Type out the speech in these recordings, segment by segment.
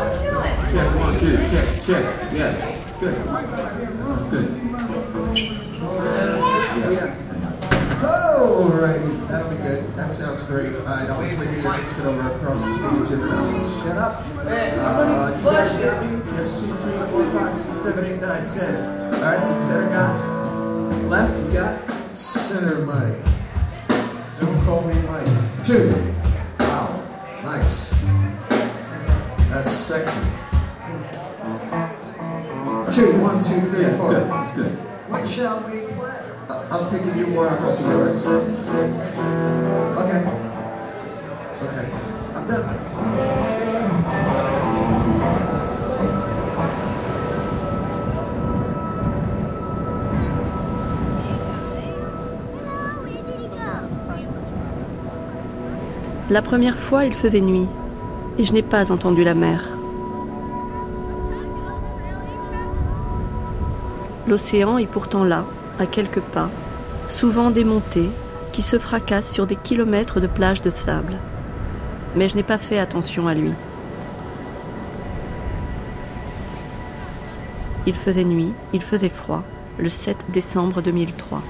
Check, one, two, check, check. Yes, good. That's good. Yeah. Alrighty, that'll be good. That sounds great. Right, I'll leave with you to mix it over across the stage and uh, shut up. Uh, guys got me? Yes, two, three, four, five, six, seven, eight, nine, ten. All right, center got. Left got. Center Mike. Don't call me Mike. Two. Sexy. Two, one, two, three, Yeah, it's four. good. It's good. What shall we play? Uh, I'm picking you more up of yours. Okay. Okay. I'm done. La première fois, il faisait nuit, et je n'ai pas entendu la mer. L'océan est pourtant là, à quelques pas, souvent démonté, qui se fracasse sur des kilomètres de plages de sable. Mais je n'ai pas fait attention à lui. Il faisait nuit, il faisait froid, le 7 décembre 2003.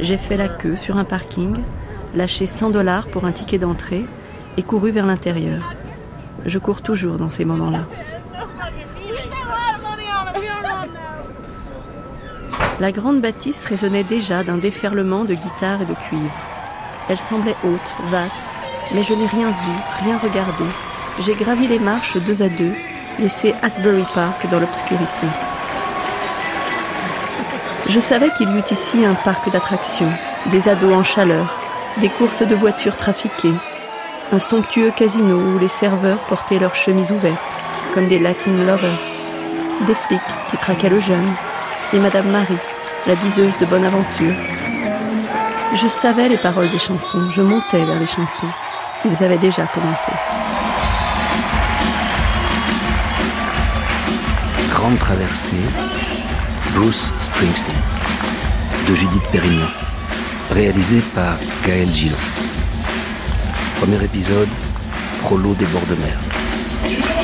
J'ai fait la queue sur un parking, lâché 100 dollars pour un ticket d'entrée et couru vers l'intérieur. Je cours toujours dans ces moments-là. La grande bâtisse résonnait déjà d'un déferlement de guitares et de cuivre. Elle semblait haute, vaste, mais je n'ai rien vu, rien regardé. J'ai gravi les marches deux à deux, laissé Asbury Park dans l'obscurité. Je savais qu'il y eut ici un parc d'attractions, des ados en chaleur, des courses de voitures trafiquées, un somptueux casino où les serveurs portaient leurs chemises ouvertes, comme des Latin lovers, des flics qui traquaient le jeune, et Madame Marie, la diseuse de bonne aventure. Je savais les paroles des chansons, je montais vers les chansons. Ils avaient déjà commencé. Grande traversée, Bruce Springsteen, de Judith Pérignon, réalisé par Gaël Gillot. Premier épisode, Prolo des bords de mer.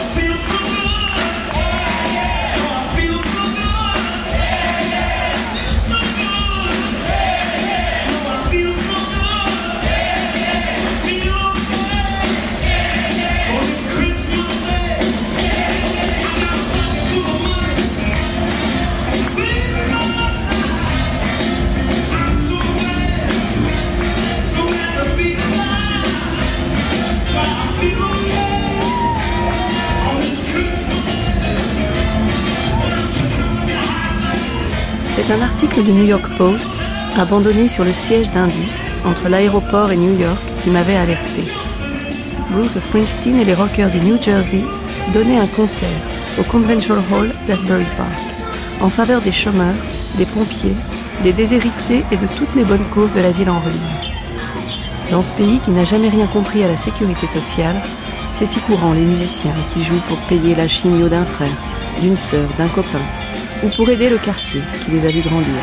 Un article du New York Post abandonné sur le siège d'un bus entre l'aéroport et New York qui m'avait alerté. Bruce Springsteen et les rockers du New Jersey donnaient un concert au Convention Hall d'Asbury Park en faveur des chômeurs, des pompiers, des déshérités et de toutes les bonnes causes de la ville en ruine. Dans ce pays qui n'a jamais rien compris à la sécurité sociale, c'est si courant les musiciens qui jouent pour payer la chimio d'un frère, d'une sœur, d'un copain, ou pour aider le quartier qui les a vus grandir.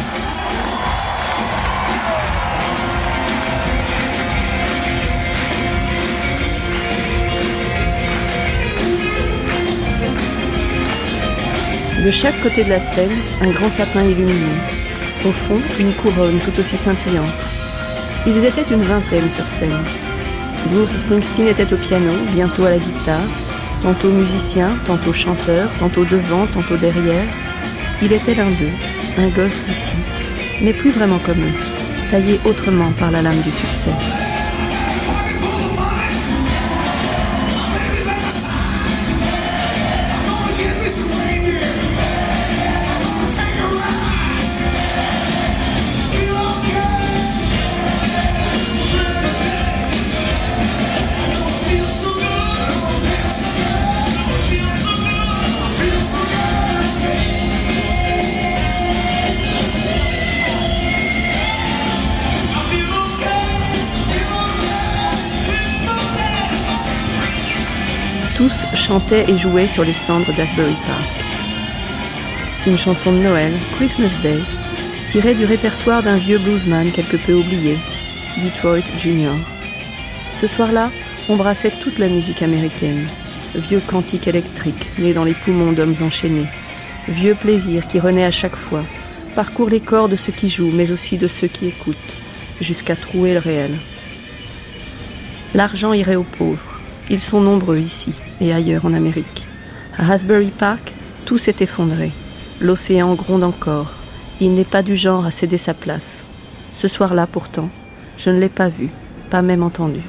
De chaque côté de la scène, un grand sapin illuminé. Au fond, une couronne tout aussi scintillante. Ils étaient une vingtaine sur scène. Bruce Springsteen était au piano, bientôt à la guitare, tantôt musicien, tantôt chanteur, tantôt devant, tantôt derrière. Il était l'un d'eux, un gosse d'ici, mais plus vraiment comme eux, taillé autrement par la lame du succès. Tous chantaient et jouaient sur les cendres d'Asbury Park. Une chanson de Noël, Christmas Day, tirée du répertoire d'un vieux bluesman quelque peu oublié, Detroit Junior. Ce soir-là, on brassait toute la musique américaine. vieux cantique électrique né dans les poumons d'hommes enchaînés, vieux plaisir qui renaît à chaque fois, parcourt les corps de ceux qui jouent, mais aussi de ceux qui écoutent, jusqu'à trouer le réel. L'argent irait aux pauvres. Ils sont nombreux ici et ailleurs en Amérique. À Asbury Park, tout s'est effondré. L'océan gronde encore. Il n'est pas du genre à céder sa place. Ce soir-là, pourtant, je ne l'ai pas vu, pas même entendu.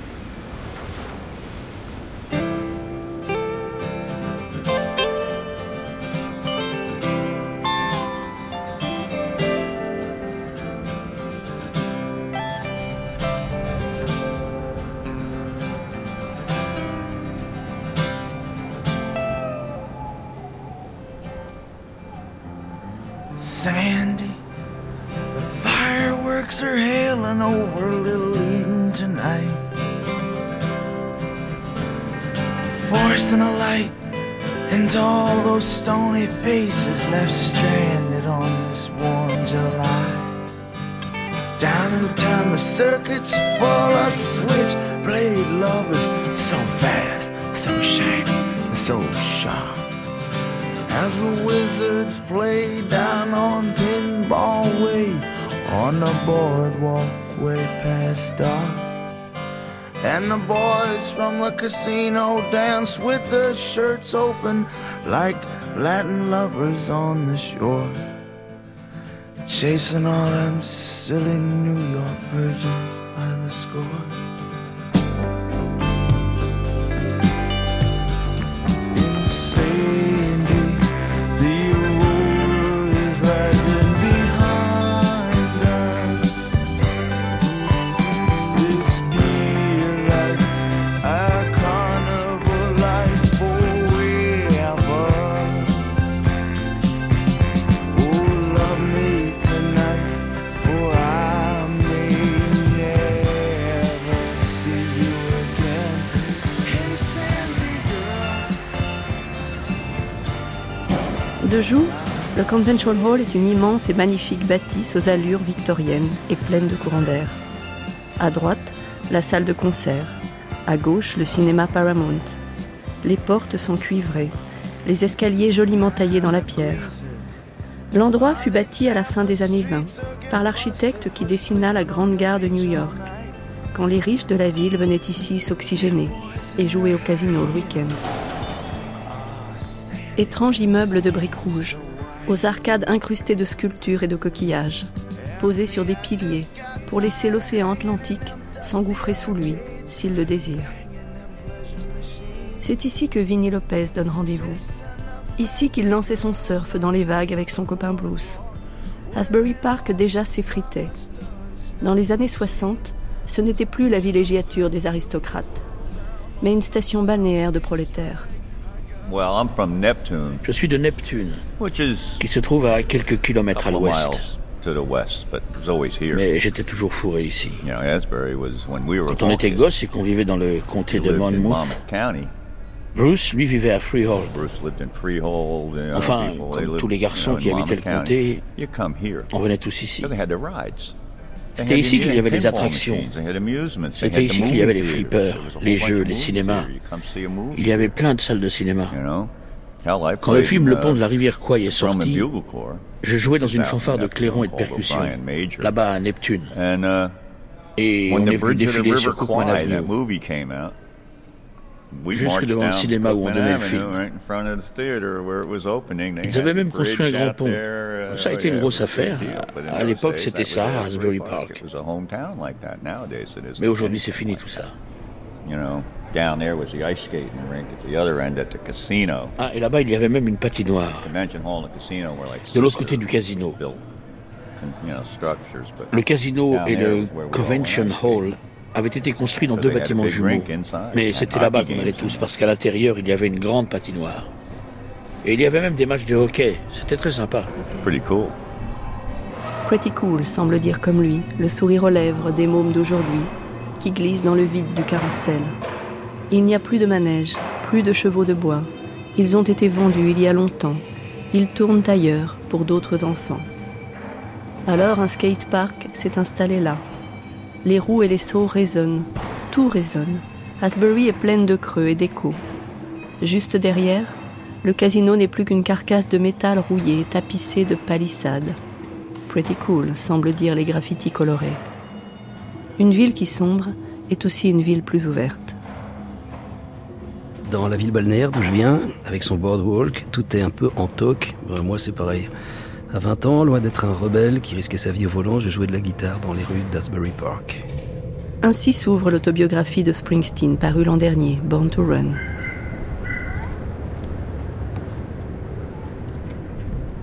Casino dance with their shirts open like Latin lovers on the shore. Chasing all them silly New York virgins by the score. Le Convention Hall est une immense et magnifique bâtisse aux allures victoriennes et pleine de courant d'air. À droite, la salle de concert. À gauche, le cinéma Paramount. Les portes sont cuivrées, les escaliers joliment taillés dans la pierre. L'endroit fut bâti à la fin des années 20 par l'architecte qui dessina la grande gare de New York, quand les riches de la ville venaient ici s'oxygéner et jouer au casino le week-end. Étrange immeuble de briques rouges, aux arcades incrustées de sculptures et de coquillages, posé sur des piliers pour laisser l'océan Atlantique s'engouffrer sous lui s'il le désire. C'est ici que Vinnie Lopez donne rendez-vous. Ici qu'il lançait son surf dans les vagues avec son copain Bruce. Asbury Park déjà s'effritait. Dans les années 60, ce n'était plus la villégiature des aristocrates, mais une station balnéaire de prolétaires. Well, I'm from Neptune, Je suis de Neptune, which is qui se trouve à quelques a kilomètres à l'ouest. miles to the west, but it was always here. Mais j'étais toujours fourré ici. You know, Asbury was when we were Quand on était gosse et qu'on vivait dans le comté de Monmouth. Bruce, lui, vivait à Freehold. Bruce lived in Freehold. You know, Enfin, comme tous les garçons qui habitaient le comté, You come here. On venait tous ici. C'était ici qu'il y avait les attractions. C'était ici qu'il y avait les flippers, les jeux, les cinémas. Il y avait plein de salles de cinéma. Quand le film Le uh, Pont de la rivière Kwai est sorti, je jouais dans une fanfare de that's clairon et de called percussion, O'Brien Major. là-bas à Neptune. Uh, Et on est venu défiler sur Cookman Avenue. movie came out, we Jusque devant le cinéma où on donnait le film. Ils avaient même construit un grand pont. uh, Ça a été une grosse affaire. À l'époque, c'était ça, Asbury Park. Mais aujourd'hui, c'est fini tout ça. that. You know, down there was the ice skating rink at the other end at the casino. Ah, et là-bas, il y avait même une patinoire. Convention hall and the casino were like De l'autre côté du casino. Le casino et le Convention. Hall avaient été construits dans deux bâtiments jumeaux. Mais c'était là-bas qu'on allait tous, parce qu'à l'intérieur, il y avait une grande patinoire. Et il y avait même des matchs de hockey. C'était très sympa. Pretty cool. Pretty cool, semble dire comme lui, le sourire aux lèvres des mômes d'aujourd'hui, qui glissent dans le vide du carrousel. Il n'y a plus de manège, plus de chevaux de bois. Ils ont été vendus il y a longtemps. Ils tournent ailleurs pour d'autres enfants. Alors un skatepark s'est installé là. Les roues et les sauts résonnent. Tout résonne. Asbury est pleine de creux et d'échos. Juste derrière, le casino n'est plus qu'une carcasse de métal rouillé tapissée de palissades. Pretty cool, semble dire les graffitis colorés. Une ville qui sombre est aussi une ville plus ouverte. Dans la ville balnéaire d'où je viens, avec son boardwalk, tout est un peu en toc. Ben, moi, c'est pareil. À 20 ans, loin d'être un rebelle qui risquait sa vie au volant, je jouais de la guitare dans les rues d'Asbury Park. Ainsi s'ouvre l'autobiographie de Springsteen parue l'an dernier, Born to Run.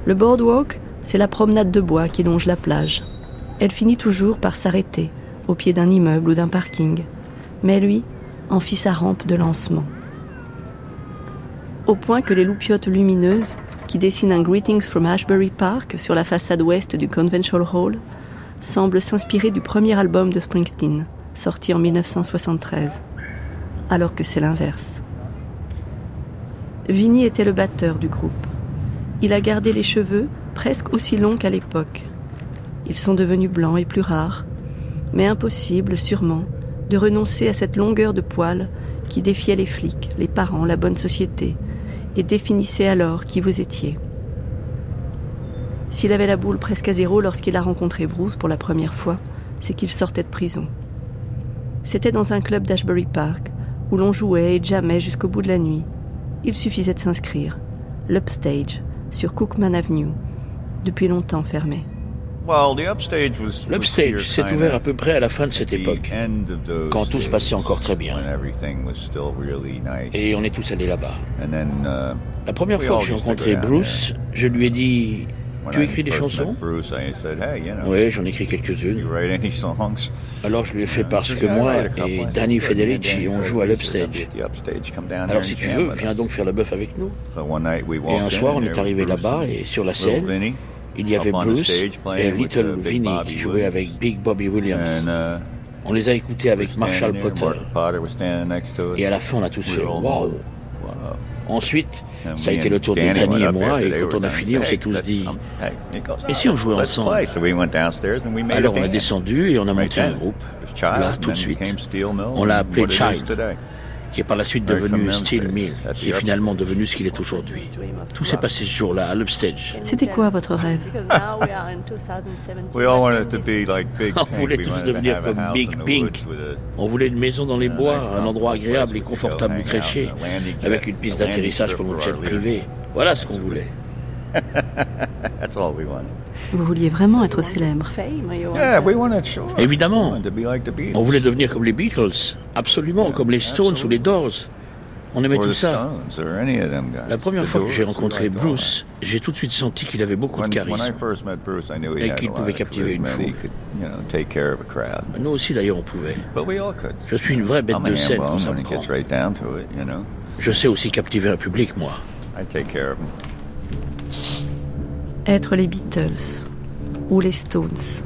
Le boardwalk, c'est la promenade de bois qui longe la plage. Elle finit toujours par s'arrêter, au pied d'un immeuble ou d'un parking. Mais lui en fit sa rampe de lancement. Au point que les loupiottes lumineuses, qui dessinent un Greetings from Ashbury Park sur la façade ouest du Conventional Hall, semblent s'inspirer du premier album de Springsteen, sorti en 1973, alors que c'est l'inverse. Vinny était le batteur du groupe. Il a gardé les cheveux presque aussi longs qu'à l'époque. Ils sont devenus blancs et plus rares, mais impossible, sûrement, de renoncer à cette longueur de poils qui défiait les flics, les parents, la bonne société, et définissait alors qui vous étiez. S'il avait la boule presque à zéro lorsqu'il a rencontré Bruce pour la première fois, c'est qu'il sortait de prison. C'était dans un club d'Ashbury Park, où l'on jouait et jamais jusqu'au bout de la nuit. Il suffisait de s'inscrire. L'Upstage, sur Cookman Avenue, depuis longtemps fermé. L'Upstage s'est ouvert à peu près à la fin de cette époque, quand tout se passait encore très bien. Et on est tous allés là-bas. uh, La première fois que j'ai rencontré Bruce, je lui ai dit Tu écris des chansons? Oui, j'en écris quelques-unes. Alors je lui ai fait parce que moi et Danny Federici, on joue à l'Upstage. Alors si tu veux, viens donc faire le bœuf avec nous. Et un soir, on est arrivé là-bas et sur la scène, il y avait Bruce et Little Vinny qui jouaient avec Big Bobby Williams. On les a écoutés avec Marshall Potter. Et à la fin, on a tous fait Wow. Ensuite, ça a été le tour de Danny et moi, et quand on a fini, on s'est tous dit Et si on jouait ensemble? Alors on a descendu et on a monté un groupe, là, tout de suite. On l'a appelé Child, qui est par la suite devenu Steel Mill, qui est finalement devenu ce qu'il est aujourd'hui. Tout s'est passé ce jour-là, à l'Upstage. C'était quoi votre rêve On voulait tous devenir comme Big Pink. On voulait une maison dans les bois, un endroit agréable et confortable où crécher, avec une piste d'atterrissage pour notre jet privé. Voilà ce qu'on voulait. Vous vouliez vraiment être célèbre Évidemment. On voulait devenir comme les Beatles, absolument, comme les Stones ou les Doors. On aimait tout ça. La première fois que j'ai rencontré Bruce, j'ai tout de suite senti qu'il avait beaucoup de charisme et qu'il pouvait captiver une foule. Nous aussi d'ailleurs on pouvait. Je suis une vraie bête de scène quand ça me prend. Je sais aussi captiver un public, moi. Être les Beatles, ou les Stones,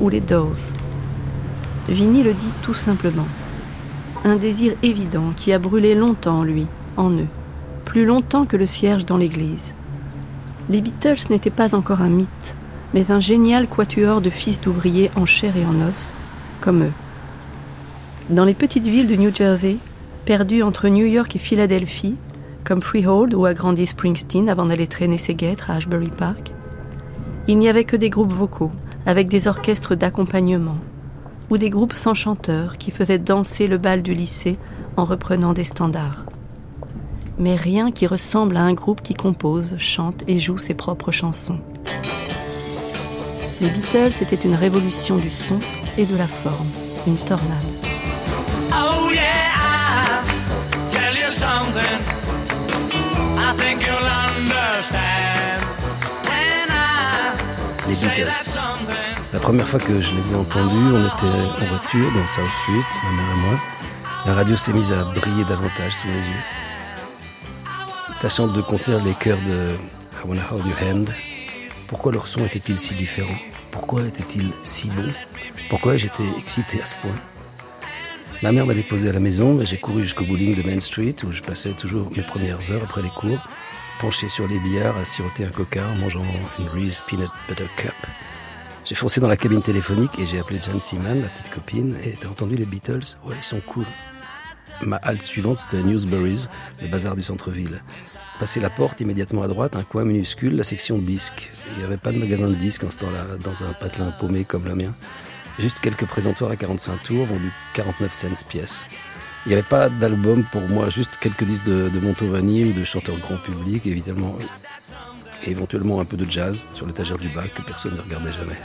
ou les Doors. Vinny le dit tout simplement. Un désir évident qui a brûlé longtemps en lui, en eux, plus longtemps que le cierge dans l'église. Les Beatles n'étaient pas encore un mythe, mais un génial quatuor de fils d'ouvriers en chair et en os, comme eux. Dans les petites villes de New Jersey, perdues entre New York et Philadelphie, comme Freehold où a grandi Springsteen avant d'aller traîner ses guêtres à Ashbury Park, il n'y avait que des groupes vocaux, avec des orchestres d'accompagnement, ou des groupes sans chanteurs qui faisaient danser le bal du lycée en reprenant des standards. Mais rien qui ressemble à un groupe qui compose, chante et joue ses propres chansons. Les Beatles étaient une révolution du son et de la forme, une tornade. You'll understand. And I Les Beatles. La première fois que je les ai entendus, on était en voiture dans South Street, ma mère et moi. La radio s'est mise à briller davantage sous mes yeux. Tâchant de contenir les chœurs de I Wanna Hold Your Hand, pourquoi leur son était-il si différent? Pourquoi était-il si bon? Pourquoi j'étais excité à ce point? Ma mère m'a déposé à la maison et j'ai couru jusqu'au bowling de Main Street où je passais toujours mes premières heures après les cours, penché sur les billards à siroter un coca en mangeant une Reese's Peanut Butter Cup. J'ai foncé dans la cabine téléphonique et j'ai appelé Jan Seaman, ma petite copine, et t'as entendu les Beatles? Ouais, ils sont cool. Ma halte suivante, c'était Newsbury's, le bazar du centre-ville. Passer la porte, immédiatement à droite, un coin minuscule, la section disques. Il n'y avait pas de magasin de disques en ce temps-là, dans un patelin paumé comme le mien. Juste quelques présentoirs à 45 tours, vendus 49 cents pièce. Il n'y avait pas d'album pour moi, juste quelques disques de, de Montovani ou de chanteurs grand public, évidemment, et éventuellement un peu de jazz sur l'étagère du bac que personne ne regardait jamais.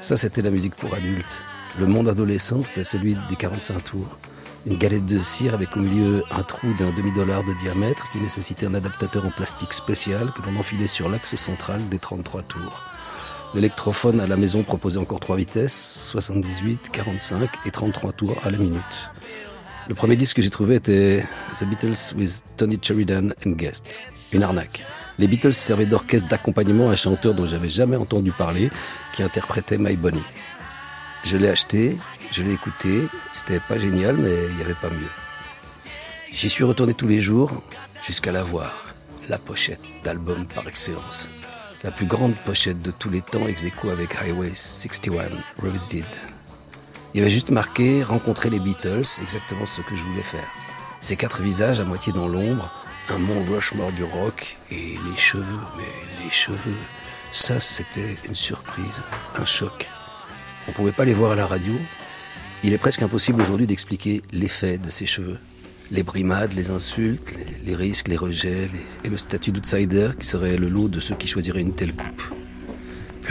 Ça, c'était la musique pour adultes. Le monde adolescent, c'était celui des 45 tours. Une galette de cire avec au milieu un trou d'un demi-dollar de diamètre qui nécessitait un adaptateur en plastique spécial que l'on enfilait sur l'axe central des 33 tours. L'électrophone à la maison proposait encore trois vitesses, 78, 45 et 33 tours à la minute. Le premier disque que j'ai trouvé était The Beatles with Tony Sheridan and Guests. Une arnaque. Les Beatles servaient d'orchestre d'accompagnement à un chanteur dont j'avais jamais entendu parler, qui interprétait My Bonnie. Je l'ai acheté, je l'ai écouté, c'était pas génial, mais il n'y avait pas mieux. J'y suis retourné tous les jours, jusqu'à la voir, la pochette d'album par excellence. La plus grande pochette de tous les temps ex avec Highway 61 Revisited. Il y avait juste marqué rencontrer les Beatles, exactement ce que je voulais faire. Ces quatre visages à moitié dans l'ombre, un mont Rushmore du rock et les cheveux, mais les cheveux, ça c'était une surprise, un choc. On pouvait pas les voir à la radio. Il est presque impossible aujourd'hui d'expliquer l'effet de ces cheveux. Les brimades, les insultes, les, risques, les rejets, et le statut d'outsider qui serait le lot de ceux qui choisiraient une telle coupe.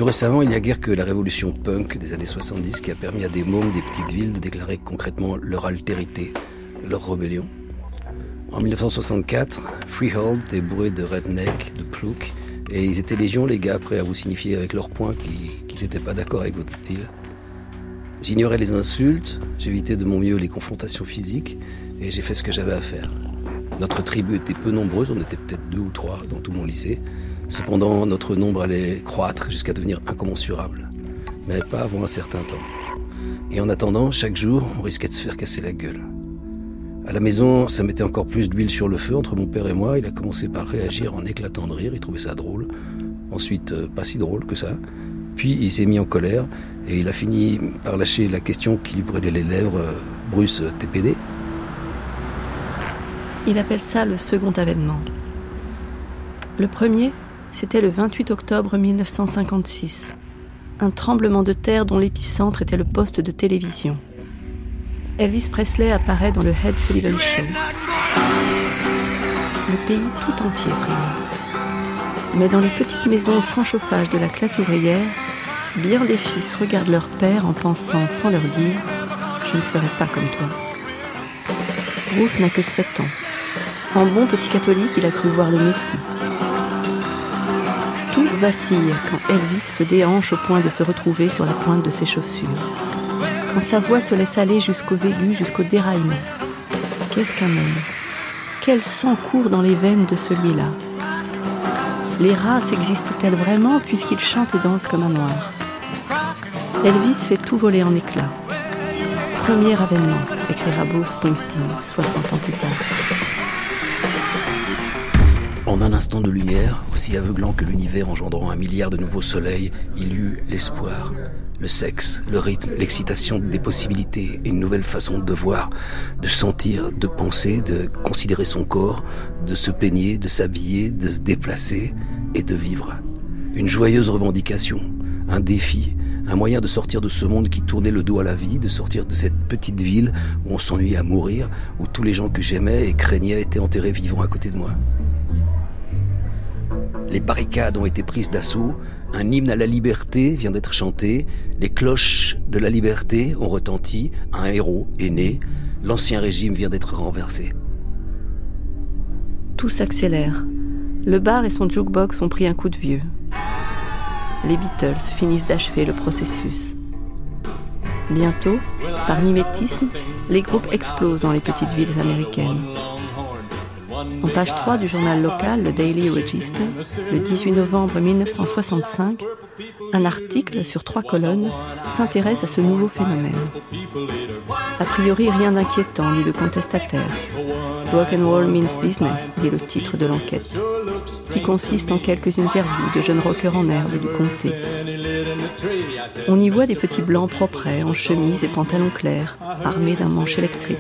Plus récemment, il n'y a guère que la révolution punk des années 70 qui a permis à des mômes des petites villes de déclarer concrètement leur altérité, leur rébellion. En 1964, Freehold était bourré de redneck, de plouc, et ils étaient légion les gars prêts à vous signifier avec leurs poings qu'ils n'étaient pas d'accord avec votre style. J'ignorais les insultes, j'évitais de mon mieux les confrontations physiques, et j'ai fait ce que j'avais à faire. Notre tribu était peu nombreuse, on était peut-être deux ou trois dans tout mon lycée, Cependant, notre nombre allait croître jusqu'à devenir incommensurable, mais pas avant un certain temps. Et en attendant, chaque jour, on risquait de se faire casser la gueule. À la maison, ça mettait encore plus d'huile sur le feu entre mon père et moi. Il a commencé par réagir en éclatant de rire, il trouvait ça drôle. Ensuite, euh, pas si drôle que ça. Puis il s'est mis en colère et il a fini par lâcher la question qui lui brûlait les lèvres, euh, Bruce TPD. Il appelle ça le second avènement. Le premier, c'était le 28 octobre 1956. Un tremblement de terre dont l'épicentre était le poste de télévision. Elvis Presley apparaît dans le Head Sullivan Show. Le pays tout entier frémit. Mais dans les petites maisons sans chauffage de la classe ouvrière, bien des fils regardent leur père en pensant sans leur dire Je ne serai pas comme toi. Bruce n'a que 7 ans. En bon petit catholique, il a cru voir le Messie. Vacille quand Elvis se déhanche au point de se retrouver sur la pointe de ses chaussures. Quand sa voix se laisse aller jusqu'aux aigus, jusqu'au déraillement. Qu'est-ce qu'un homme? Quel sang court dans les veines de celui-là? Les races existent-elles vraiment puisqu'il chante et danse comme un noir? Elvis fait tout voler en éclats. Premier avènement, écrira Bruce Springsteen 60 ans plus tard. En un instant de lumière, aussi aveuglant que l'univers engendrant un milliard de nouveaux soleils, il eut l'espoir, le sexe, le rythme, l'excitation des possibilités, une nouvelle façon de voir, de sentir, de penser, de considérer son corps, de se peigner, de s'habiller, de se déplacer et de vivre. Une joyeuse revendication, un défi, un moyen de sortir de ce monde qui tournait le dos à la vie, de sortir de cette petite ville où on s'ennuyait à mourir, où tous les gens que j'aimais et craignais étaient enterrés vivants à côté de moi. Les barricades ont été prises d'assaut, un hymne à la liberté vient d'être chanté, les cloches de la liberté ont retenti, un héros est né, l'ancien régime vient d'être renversé. Tout s'accélère. Le bar et son jukebox ont pris un coup de vieux. Les Beatles finissent d'achever le processus. Bientôt, par mimétisme, les groupes explosent dans les petites villes américaines. En page 3 du journal local, le Daily Register, le 18 novembre 1965, un article sur trois colonnes s'intéresse à ce nouveau phénomène. A priori, rien d'inquiétant ni de contestataire. Rock and roll means business, dit le titre de l'enquête, qui consiste en quelques interviews de jeunes rockers en herbe du comté. On y voit des petits blancs propres en chemise et pantalon clairs, armés d'un manche électrique.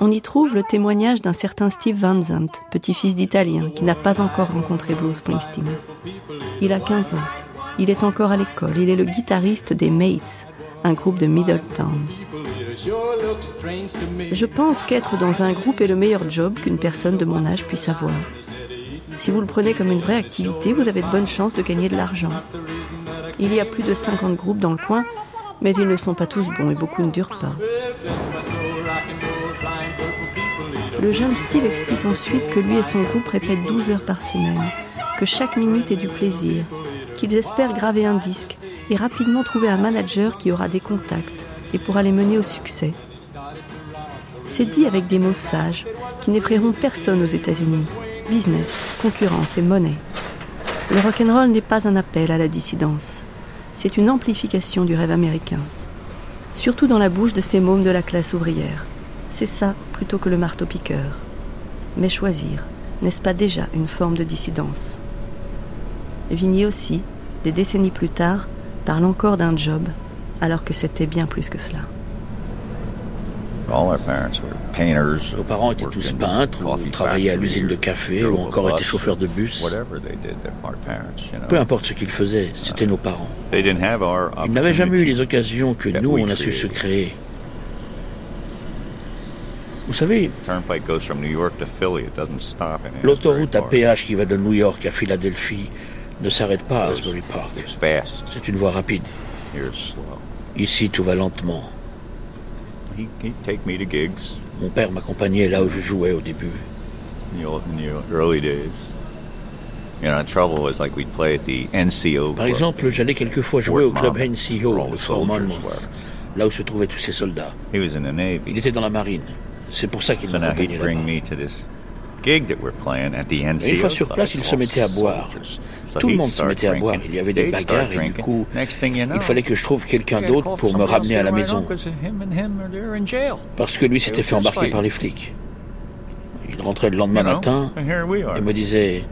On y trouve le témoignage d'un certain Steve Van Zandt, petit-fils d'Italien, qui n'a pas encore rencontré Bruce Springsteen. Il a 15 ans. Il est encore à l'école. Il est le guitariste des Mates, un groupe de Middletown. Je pense qu'être dans un groupe est le meilleur job qu'une personne de mon âge puisse avoir. Si vous le prenez comme une vraie activité, vous avez de bonnes chances de gagner de l'argent. Il y a plus de 50 groupes dans le coin, mais ils ne sont pas tous bons et beaucoup ne durent pas. Le jeune Steve explique ensuite que lui et son groupe répètent 12 heures par semaine, que chaque minute est du plaisir, qu'ils espèrent graver un disque et rapidement trouver un manager qui aura des contacts et pourra les mener au succès. C'est dit avec des mots sages qui n'effraieront personne aux États-Unis. Business, concurrence et monnaie. Le rock'n'roll n'est pas un appel à la dissidence. C'est une amplification du rêve américain. Surtout dans la bouche de ces mômes de la classe ouvrière. C'est ça plutôt que le marteau-piqueur. Mais choisir, n'est-ce pas déjà une forme de dissidence? Vigny aussi, des décennies plus tard, parle encore d'un job, alors que c'était bien plus que cela. Nos parents étaient tous peintres, ou travaillaient à l'usine de café, ou encore étaient chauffeurs de bus. Peu importe ce qu'ils faisaient, c'était nos parents. Ils n'avaient jamais eu les occasions que nous, on a su se créer. Vous savez, l'autoroute à péage qui va de New York à Philadelphie ne s'arrête pas à Asbury Park. C'est une voie rapide. Ici, tout va lentement. Mon père m'accompagnait là où je jouais au début. Par exemple, j'allais quelquefois jouer au club NCO, le Fort Monmouth, là où se trouvaient tous ces soldats. Il était dans la marine. C'est pour ça qu'il m'accompagnait là-bas. Et une fois sur place, il se mettait à boire. Tout le monde se mettait à boire. Il y avait des bagarres et du coup, il fallait que je trouve quelqu'un d'autre pour me ramener à la maison. Parce que lui s'était fait embarquer par les flics. Il rentrait le lendemain matin et me disait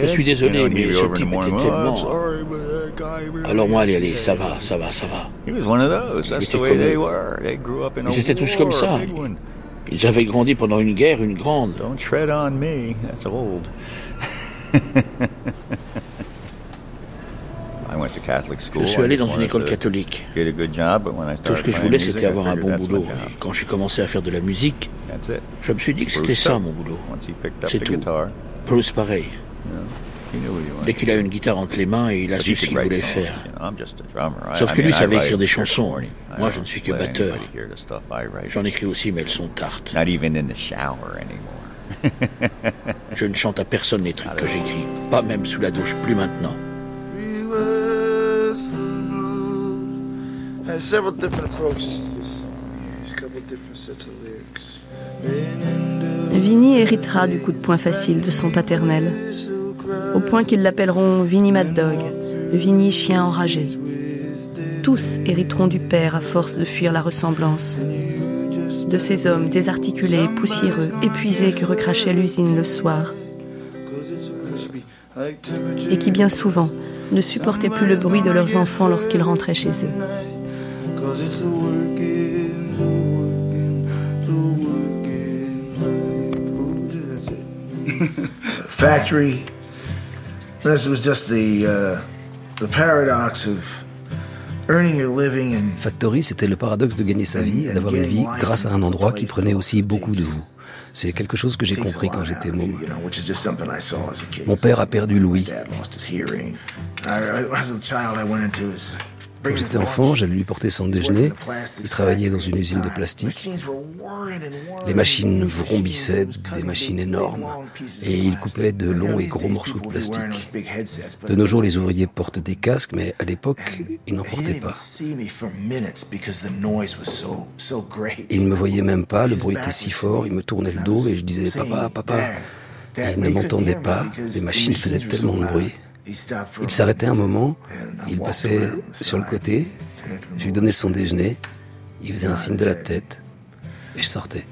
Je suis désolé, mais ce type était tellement. Alors moi, allez, allez, ça va, ça va, ça va. Ils étaient tous comme ça. Ils avaient grandi pendant une guerre, une grande. Je suis allé dans une école catholique. Tout ce que je voulais, c'était avoir un bon boulot. Et quand j'ai commencé à faire de la musique, je me suis dit que c'était ça mon boulot. C'est tout. Bruce, pareil. Dès qu'il a une guitare entre les mains, il a su ce qu'il voulait faire. Sauf que lui savait écrire des chansons. Moi, je ne suis que batteur. J'en écris aussi, mais elles sont tartes. Je ne chante à personne les trucs que j'écris, pas même sous la douche, plus maintenant. Vinny héritera du coup de poing facile de son paternel, au point qu'ils l'appelleront Vinny Mad Dog, Vinny chien enragé. Tous hériteront du père à force de fuir la ressemblance de ces hommes désarticulés, poussiéreux, épuisés que recrachait l'usine le soir, et qui bien souvent ne supportaient plus le bruit de leurs enfants lorsqu'ils rentraient chez eux. Factory. Uh, Factory, c'était le paradoxe de gagner sa vie et d'avoir une vie grâce à un endroit qui prenait aussi beaucoup de vous. C'est quelque chose que j'ai compris quand j'étais môme. Mon père a perdu Louis. Quand j'étais enfant, j'allais lui porter son déjeuner. Il travaillait dans une usine de plastique. Les machines vrombissaient, des machines énormes, et il coupait de longs et gros morceaux de plastique. De nos jours, les ouvriers portent des casques, mais à l'époque, ils n'en portaient pas. Il ne me voyait même pas, le bruit était si fort, il me tournait le dos et je disais Papa, papa. il ne m'entendait pas, les machines faisaient tellement de bruit. Il s'arrêtait un moment, il passait sur le côté, je lui donnais son déjeuner, il faisait un signe de la tête, et je sortais.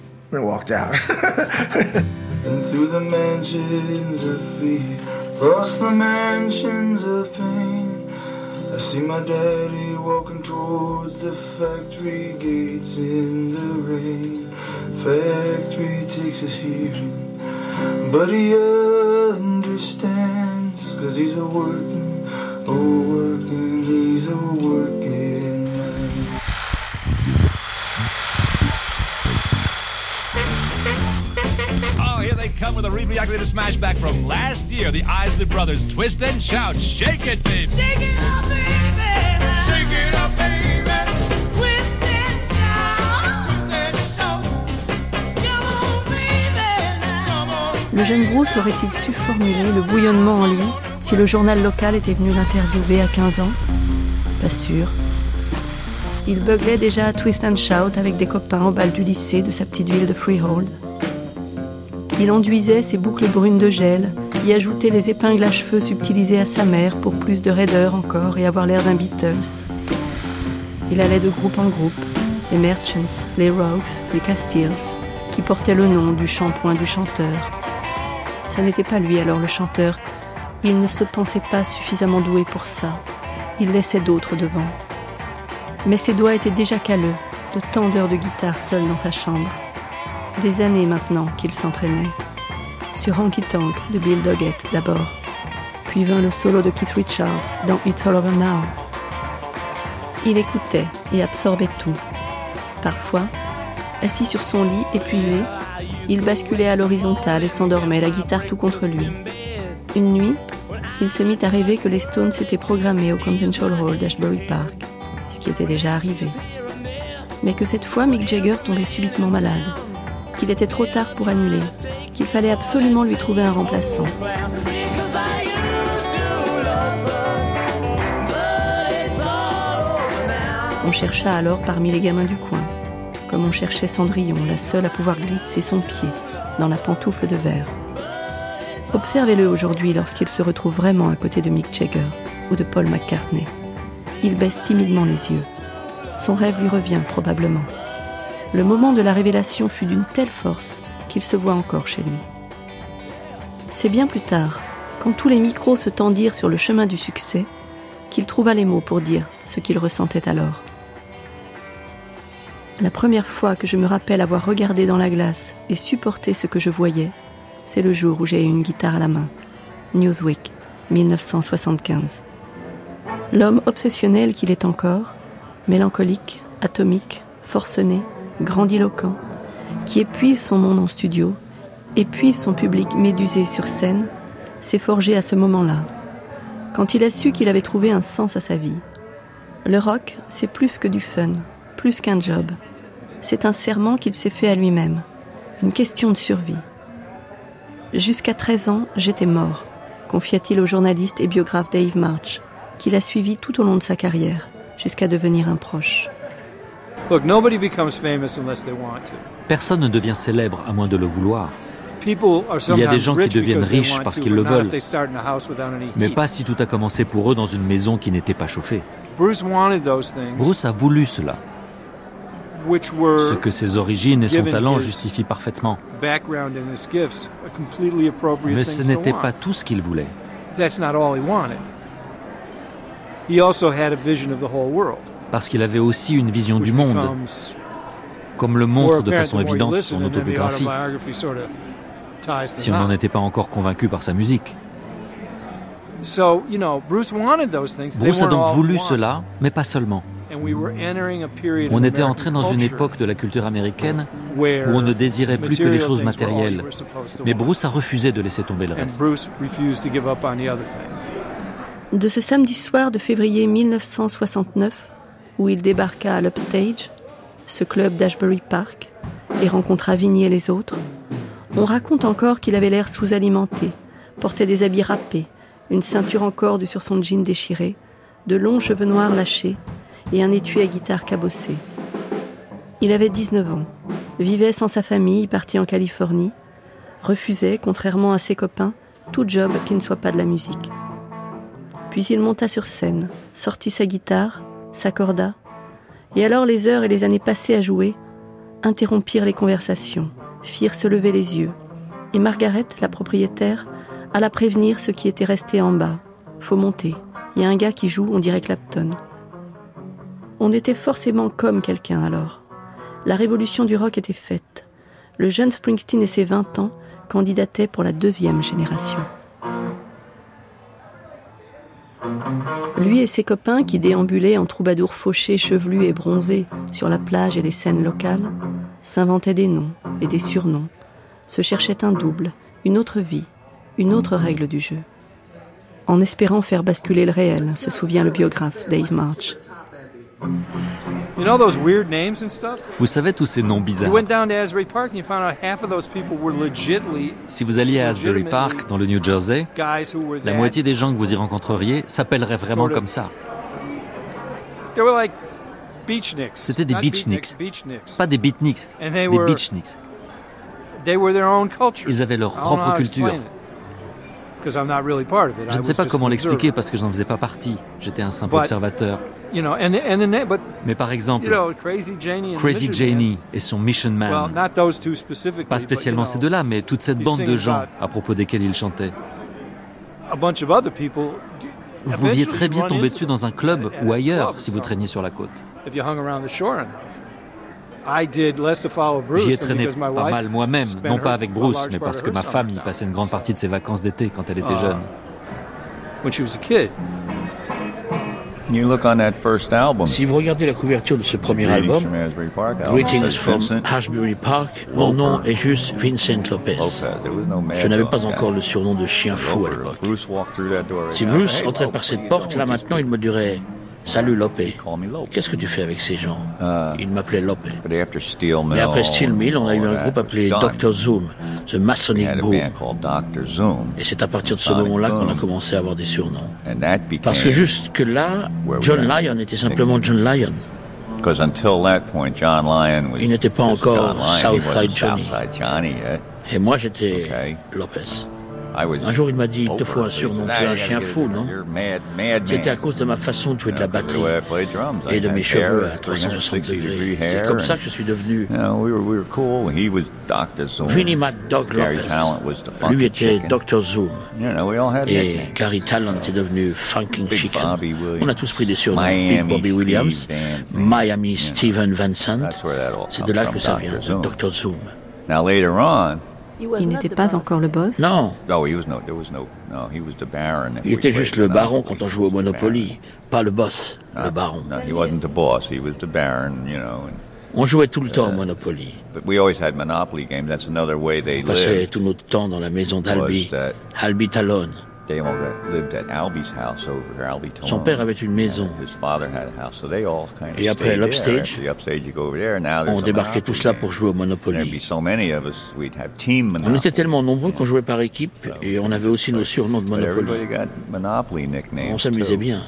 I see my daddy walking towards the factory gates in the rain. Factory takes his hearing, but he understands, cause he's a working, a working, he's a working man. Oh, here they come with a rebreactivated smashback from last year. The Isley Brothers twist and shout. Shake it, baby. Shake it up, baby. Shake it up, baby. Twist and shout. Le jeune Bruce aurait-il su formuler le bouillonnement en lui? Si le journal local était venu l'interviewer à 15 ans Pas sûr. Il beuglait déjà à Twist and Shout avec des copains au bal du lycée de sa petite ville de Freehold. Il enduisait ses boucles brunes de gel, y ajoutait les épingles à cheveux subtilisées à sa mère pour plus de raideur encore et avoir l'air d'un Beatles. Il allait de groupe en groupe, les Merchants, les Rogues, les Castilles, qui portaient le nom du shampoing du chanteur. Ce n'était pas lui alors le chanteur, il ne se pensait pas suffisamment doué pour ça. Il laissait d'autres devant. Mais ses doigts étaient déjà calleux, de tant d'heures de guitare seul dans sa chambre. Des années maintenant qu'il s'entraînait. Sur Honky Tonk de Bill Doggett d'abord, puis vint le solo de Keith Richards dans It's All Over Now. Il écoutait et absorbait tout. Parfois, assis sur son lit, épuisé, il basculait à l'horizontale et s'endormait, la guitare tout contre lui. Une nuit, il se mit à rêver que les Stones s'étaient programmés au Convention Hall d'Ashbury Park, ce qui était déjà arrivé. Mais que cette fois, Mick Jagger tombait subitement malade qu'il était trop tard pour annuler, qu'il fallait absolument lui trouver un remplaçant. On chercha alors parmi les gamins du coin, comme on cherchait Cendrillon, la seule à pouvoir glisser son pied dans la pantoufle de verre. Observez-le aujourd'hui lorsqu'il se retrouve vraiment à côté de Mick Jagger ou de Paul McCartney. Il baisse timidement les yeux. Son rêve lui revient probablement. Le moment de la révélation fut d'une telle force qu'il se voit encore chez lui. C'est bien plus tard, quand tous les micros se tendirent sur le chemin du succès, qu'il trouva les mots pour dire ce qu'il ressentait alors. La première fois que je me rappelle avoir regardé dans la glace et supporté ce que je voyais, c'est le jour où j'ai eu une guitare à la main. Newsweek, 1975. L'homme obsessionnel qu'il est encore, mélancolique, atomique, forcené, grandiloquent, qui épuise son monde en studio, épuise son public médusé sur scène, s'est forgé à ce moment-là, quand il a su qu'il avait trouvé un sens à sa vie. Le rock, c'est plus que du fun, plus qu'un job. C'est un serment qu'il s'est fait à lui-même, une question de survie. Jusqu'à 13 ans, j'étais mort, confia-t-il au journaliste et biographe Dave March, qui l'a suivi tout au long de sa carrière, jusqu'à devenir un proche. Personne ne devient célèbre à moins de le vouloir. Il y a des gens qui deviennent riches parce qu'ils le veulent, mais pas si tout a commencé pour eux dans une maison qui n'était pas chauffée. Bruce a voulu cela, ce que ses origines et son talent justifient parfaitement. Mais ce n'était pas tout ce qu'il voulait. Parce qu'il avait aussi une vision du monde, comme le montre de façon évidente son autobiographie, si on n'en était pas encore convaincu par sa musique. Bruce a donc voulu cela, mais pas seulement. On était entré dans une époque de la culture américaine où on ne désirait plus que les choses matérielles. Mais Bruce a refusé de laisser tomber le reste. De ce samedi soir de février 1969, où il débarqua à l'Upstage, ce club d'Ashbury Park, et rencontra Vigny et les autres, on raconte encore qu'il avait l'air sous-alimenté, portait des habits râpés, une ceinture en corde sur son jean déchiré, de longs cheveux noirs lâchés et un étui à guitare cabossé. Il avait 19 ans, vivait sans sa famille, parti en Californie, refusait, contrairement à ses copains, tout job qui ne soit pas de la musique. Puis il monta sur scène, sortit sa guitare, s'accorda, et alors les heures et les années passées à jouer interrompirent les conversations, firent se lever les yeux, et Margaret, la propriétaire, alla prévenir ceux qui étaient restés en bas. Faut monter, Il y a un gars qui joue, on dirait Clapton. On était forcément comme quelqu'un alors. La révolution du rock était faite. Le jeune Springsteen et ses 20 ans candidataient pour la deuxième génération. Lui et ses copains qui déambulaient en troubadours fauchés, chevelus et bronzés sur la plage et les scènes locales, s'inventaient des noms et des surnoms, se cherchaient un double, une autre vie, une autre règle du jeu. En espérant faire basculer le réel, se souvient le biographe Dave March. Vous savez tous ces noms bizarres. Si vous alliez à Asbury Park, dans le New Jersey, la moitié des gens que vous y rencontreriez s'appelleraient vraiment comme ça. C'était des beachnicks. Pas des beatniks, des beachnicks. Ils avaient leur propre culture. Je ne sais pas comment l'expliquer parce que je n'en faisais pas partie. J'étais un simple observateur. Mais par exemple, Crazy Janie et son Mission Man, pas spécialement ces deux-là, mais toute cette bande de gens à propos desquels il chantait. Vous pouviez très bien tomber dessus dans un club ou ailleurs si vous traîniez sur la côte. J'y ai traîné pas mal moi-même, non pas avec Bruce, mais parce que ma femme y passait une grande partie de ses vacances d'été quand elle était jeune. Si vous regardez la couverture de ce premier album, Greetings from Ashbury Park, mon nom est juste Vincent Lopez. Je n'avais pas encore le surnom de chien fou à l'époque. Si Bruce entrait par cette porte, là maintenant, il me dirait Salut Lopé. Qu'est-ce que tu fais avec ces gens uh, Il m'appelait Lopé. Et après Steel Mill, on a eu un groupe appelé Dr. Zoom, The Masonic Boom. Et c'est à partir de ce moment-là qu'on a commencé à avoir des surnoms. Parce que jusque-là, John Lyon était simplement John Lyon. Il n'était pas encore Southside Johnny. Et moi, j'étais Lopez. Un jour, il m'a dit, il te faut un surnom, tu es un chien fou, non C'était à cause de ma façon de jouer de la batterie et de mes cheveux à 360 degrés. C'est comme ça que je suis devenu Vinnie Mad Dog Lopez. Lui était Dr. Zoom. Et Gary Talent est devenu Funking Chicken. On a tous pris des surnoms. Big Bobby Williams, Miami Steven Vincent. C'est de là que ça vient, Dr. Zoom. Il n'était pas encore le boss Non. Il était juste le baron quand on jouait au Monopoly, pas le boss, le baron. On jouait tout le temps au Monopoly. On passait tout notre temps dans la maison d'Albi, Albi Talon. Son père avait une maison. Et après l'upstage, on débarquait tous là pour jouer au Monopoly. On était tellement nombreux qu'on jouait par équipe et on avait aussi nos surnoms de Monopoly. On s'amusait bien.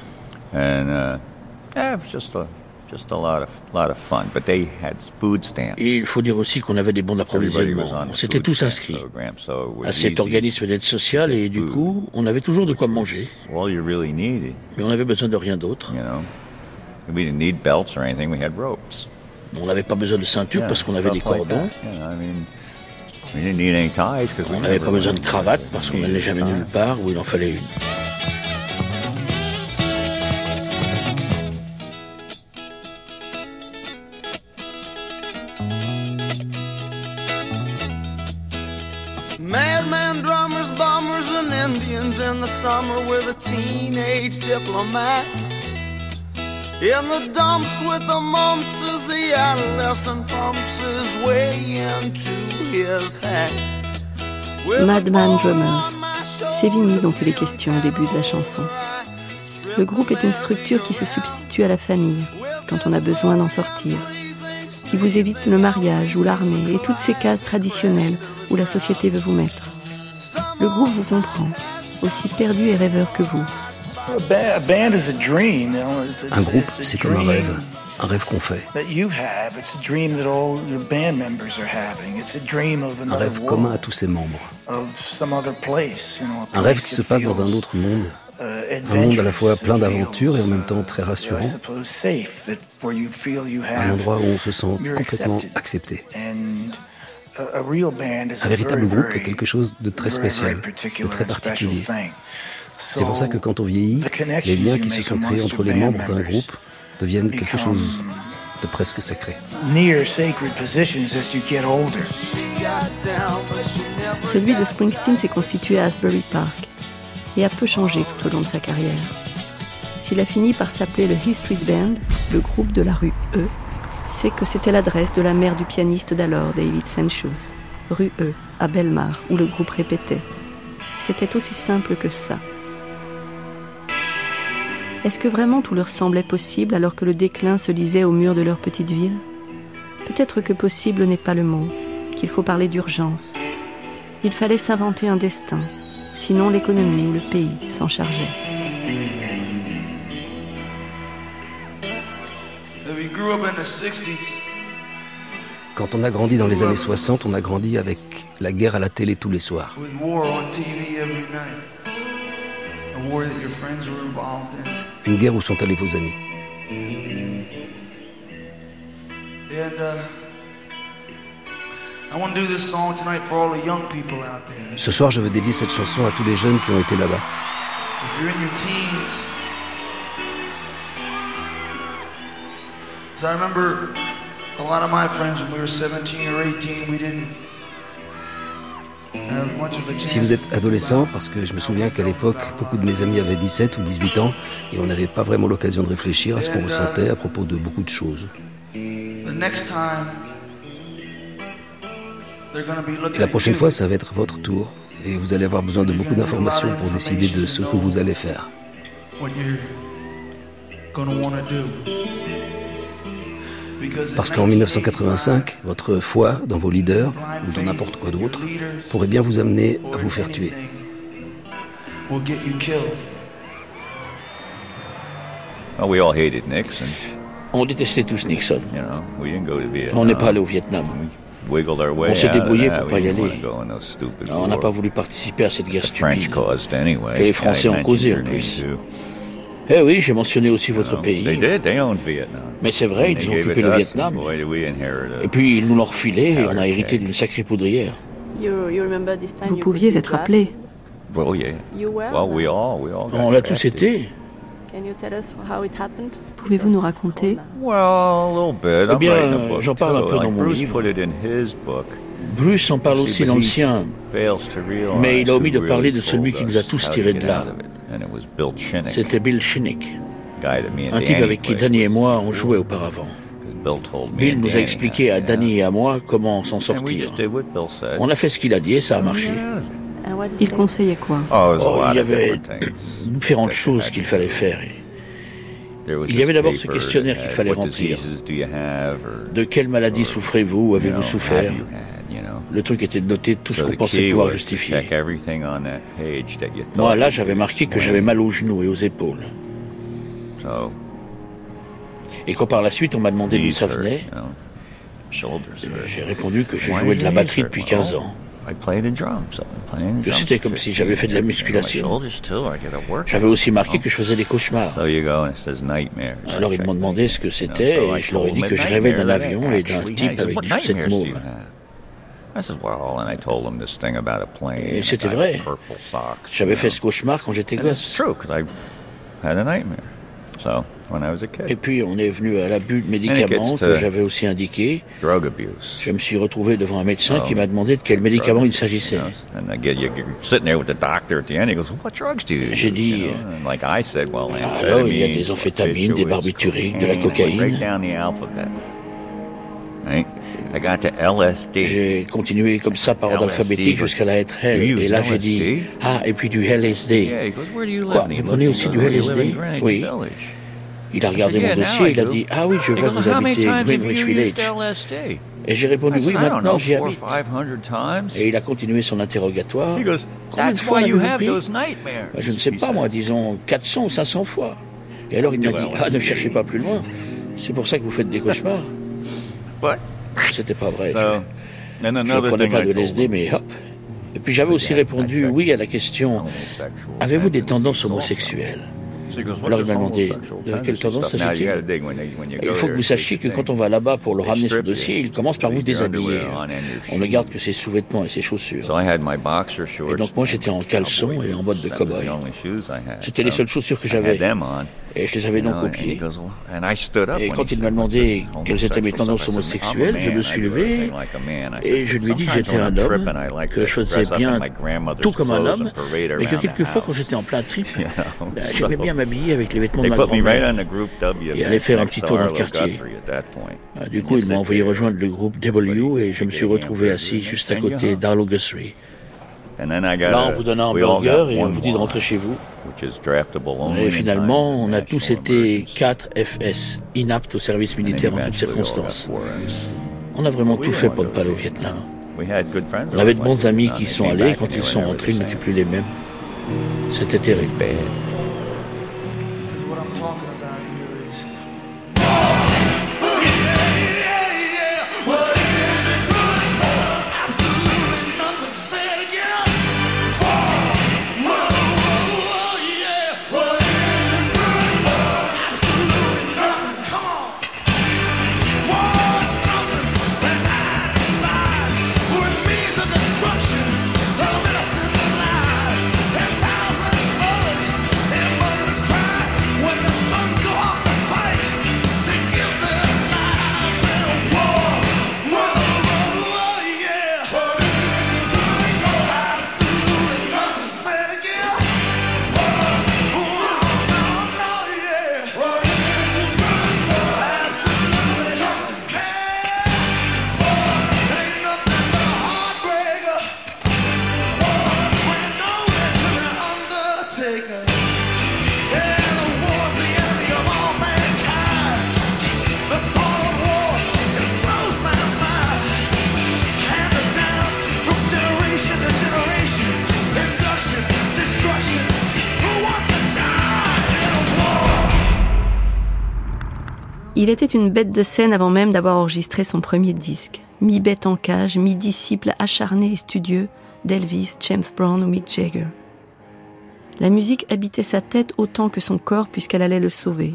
Et il faut dire aussi qu'on avait des bons d'approvisionnement. On s'était tous inscrits à cet organisme d'aide sociale et du coup, on avait toujours de quoi manger. Mais on avait besoin de rien d'autre. On n'avait pas besoin de ceinture parce qu'on avait des cordons. On n'avait pas besoin de cravate parce qu'on n'allait jamais nulle part où il en fallait une. Summer with a teenage diplomat. In the dumps with the mumps as the adolescent pumps his way into his hat. Madman Drummers, c'est Vinny dont il est question au début de la chanson. Le groupe est une structure qui se substitue à la famille quand on a besoin d'en sortir, qui vous évite le mariage ou l'armée et toutes ces cases traditionnelles où la société veut vous mettre. Le groupe vous comprend, aussi perdu et rêveur que vous. Un groupe, c'est comme un rêve, un rêve qu'on fait. Un rêve commun à tous ses membres. Un rêve qui se passe dans un autre monde. Uh, un monde à la fois plein d'aventures et en même temps très rassurant. Un endroit où on se sent complètement accepté. Un véritable groupe est quelque chose de très spécial, de très particulier. C'est pour ça que quand on vieillit, les liens qui se sont créés entre les membres d'un groupe deviennent quelque chose de presque sacré. Celui de Springsteen s'est constitué à Asbury Park et a peu changé tout au long de sa carrière. S'il a fini par s'appeler le History Band, le groupe de la rue E, c'est que c'était l'adresse de la mère du pianiste d'alors, David Senchus, rue E, à Belmar, où le groupe répétait. C'était aussi simple que ça. Est-ce que vraiment tout leur semblait possible alors que le déclin se lisait au mur de leur petite ville? Peut-être que possible n'est pas le mot, qu'il faut parler d'urgence. Il fallait s'inventer un destin, sinon l'économie ou le pays s'en chargeait. Quand on a grandi dans les années 60, on a grandi avec la guerre à la télé tous les soirs. Une guerre où sont allés vos amis. Ce soir, je veux dédier cette chanson à tous les jeunes qui ont été là-bas. Si vous êtes adolescent, parce que je me souviens qu'à l'époque, beaucoup de mes amis avaient 17 ou 18 ans et on n'avait pas vraiment l'occasion de réfléchir à ce qu'on uh, ressentait à propos de beaucoup de choses. Et la prochaine fois, ça va être votre tour et vous allez avoir besoin de beaucoup d'informations pour décider de ce que vous allez faire. Parce qu'en 1985, votre foi dans vos leaders, ou dans n'importe quoi d'autre, pourrait bien vous amener à vous faire tuer. On détestait tous Nixon. On n'est pas allé au Vietnam. On s'est débrouillé pour pas y aller. On n'a pas voulu participer à cette guerre stupide que les Français ont causée en plus. Eh oui, j'ai mentionné aussi votre pays. Mais c'est vrai, ils ont occupé le Vietnam. Et puis ils nous l'ont refilé et on a hérité d'une sacrée poudrière. Vous pouviez être appelé. On l'a tous été. Pouvez-vous nous raconter? Eh bien, j'en parle un peu dans mon livre. Bruce en parle aussi dans le sien, mais il a omis de parler de celui qui nous a tous tirés de là. C'était Bill Shinnick, un type avec qui Danny et moi on jouait auparavant. Bill nous a expliqué à Danny et à moi comment s'en sortir. On a fait ce qu'il a dit et ça a marché. Il conseillait quoi? Oh, Il y avait différentes choses qu'il fallait faire. Il y avait d'abord ce questionnaire qu'il fallait remplir. De quelle maladie souffrez-vous? ou avez-vous souffert? Le truc était de noter tout ce qu'on pensait pouvoir justifier. Moi, là, j'avais marqué que j'avais mal aux genoux et aux épaules. Et quand par la suite on m'a demandé d'où ça venait, j'ai répondu que je jouais de la batterie depuis 15 ans. Que c'était comme si j'avais fait de la musculation. J'avais aussi marqué que je faisais des cauchemars. Alors ils m'ont demandé ce que c'était et je leur ai dit que je rêvais d'un avion et d'un type avec du cette mauve. Et c'était vrai. J'avais fait ce cauchemar quand j'étais gosse. Et puis on est venu à l'abus de médicaments que j'avais aussi indiqué. Je me suis retrouvé devant un médecin qui m'a demandé de quel médicament il s'agissait. J'ai dit, alors il y a des amphétamines, des barbituriques, de la cocaïne. J'ai continué comme ça par ordre alphabétique jusqu'à la lettre L. Et là, j'ai dit Ah, et puis du LSD. Quoi Vous prenez aussi du LSD Oui. Il a regardé mon dossier, il a dit Ah oui, je vois vous habitez Greenwich Village. Et j'ai répondu Oui, maintenant j'y habite. Et il a continué son interrogatoire. Combien de fois avez-vous pris? Je ne sais pas, moi, disons 400 ou 500 fois. Et alors il m'a dit Ah, ne cherchez pas plus loin. C'est pour ça que vous faites des cauchemars. C'était pas vrai. je ne prenais pas de LSD, mais hop. Et puis j'avais aussi répondu oui à la question Avez-vous des tendances homosexuelles Alors il m'a demandé de quelle tendance s'agit-il Il faut que vous sachiez que quand on va là-bas pour le ramener son dossier, il commence par vous déshabiller. On ne garde que ses sous-vêtements et ses chaussures. Et donc moi j'étais en caleçon et en bottes de cow-boy. C'était les seules chaussures que j'avais. Et je les avais donc au pied. Et quand il m'a demandé quelles étaient mes tendances homosexuelles, je me suis levé et je lui ai dit que j'étais un homme, que je faisais bien tout comme un homme, mais que quelquefois quand j'étais en plein trip, ben, j'aimais bien m'habiller avec les vêtements de ma grand-mère et aller faire un petit tour dans le quartier. Ah, du coup, il m'a envoyé rejoindre le groupe W et je me suis retrouvé assis juste à côté d'Arlo Guthrie. Là, on vous donne un burger et on vous dit de rentrer chez vous. Et finalement, on a tous été 4 FS, inaptes au service militaire en toutes circonstances. On a vraiment tout fait pour ne pas aller au Vietnam. On avait de bons amis qui sont allés, quand ils sont rentrés, ils n'étaient plus les mêmes. C'était terrible. Une bête de scène avant même d'avoir enregistré son premier disque. Mi-bête en cage, mi-disciple acharné et studieux d'Elvis, James Brown ou Mick Jagger. La musique habitait sa tête autant que son corps puisqu'elle allait le sauver.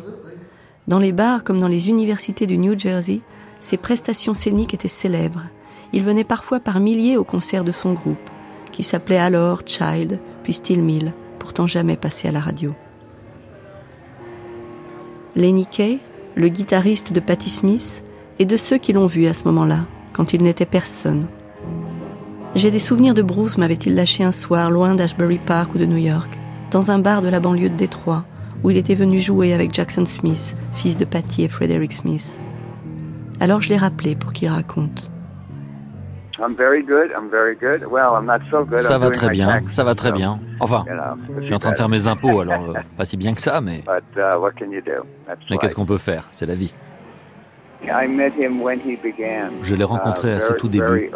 Dans les bars comme dans les universités du New Jersey, ses prestations scéniques étaient célèbres. Il venait parfois par milliers au concert de son groupe, qui s'appelait alors Child, puis Still Mill, pourtant jamais passé à la radio. Lenny le guitariste de Patti Smith, et de ceux qui l'ont vu à ce moment-là, quand il n'était personne. J'ai des souvenirs de Bruce m'avait-il lâché un soir loin d'Ashbury Park ou de New York, dans un bar de la banlieue de Détroit, où il était venu jouer avec Jackson Smith, fils de Patty et Frederick Smith. Alors je l'ai rappelé pour qu'il raconte. Ça va très bien, ça va très bien. Enfin, je suis en train de faire mes impôts, alors euh, pas si bien que ça, mais... Uh, mais qu'est-ce qu'on peut faire? C'est la vie. Je l'ai rencontré uh, à ses tout débuts.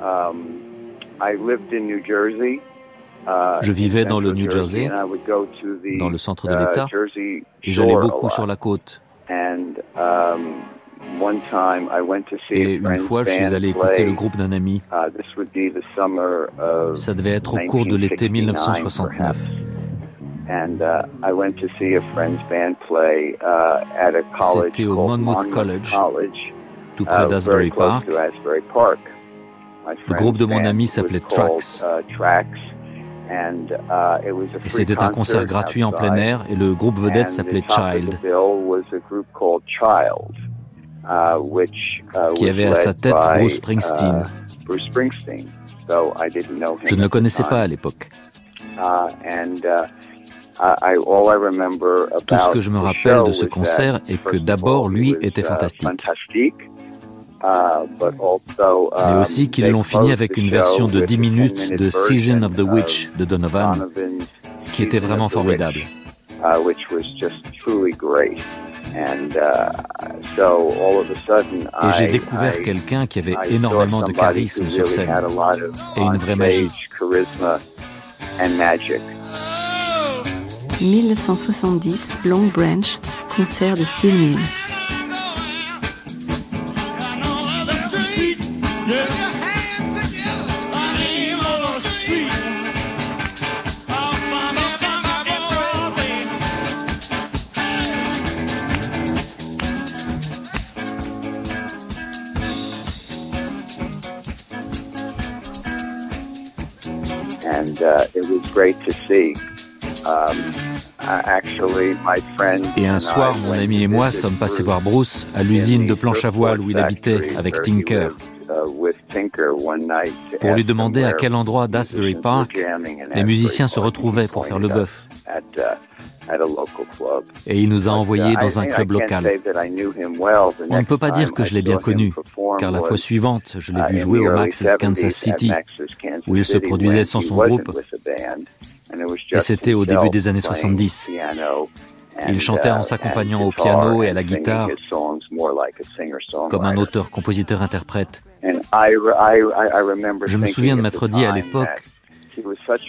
Um, uh, je vivais dans le New Jersey, dans le centre de l'État, et j'allais beaucoup sur la côte. Et une fois, je suis allé écouter le groupe d'un ami. Uh, Ça devait être au cours de l'été 1969. Uh, uh, C'était au Monmouth College, tout près d'Asbury Park. Le groupe de mon ami s'appelait Trax. Et c'était un concert gratuit en plein air et le groupe vedette s'appelait Child. Uh, uh, qui avait à sa tête Bruce Springsteen. Uh, Je ne le connaissais pas à l'époque. Tout ce que je me rappelle de ce concert est que d'abord, lui était fantastique. Mais aussi qu'ils l'ont fini avec une version de 10 minutes de Season of the Witch de Donovan, qui était vraiment formidable. Et j'ai découvert quelqu'un qui avait énormément de charisme sur scène et une vraie magie. 1970, Long Branch, concert de Steel Mill. Et un soir, mon ami et moi sommes passés voir Bruce à l'usine de planche à voile où il habitait avec Tinker pour lui demander à quel endroit d'Asbury Park les musiciens se retrouvaient pour faire le bœuf. Et il nous a envoyés dans un club local. On ne peut pas dire que je l'ai bien connu, car la fois suivante, je l'ai vu jouer au Max's Kansas City, où il se produisait sans son groupe. Et c'était au début des années 70. Il chantait en s'accompagnant au piano et à la guitare, comme un auteur-compositeur-interprète. Je me souviens de m'être dit à l'époque,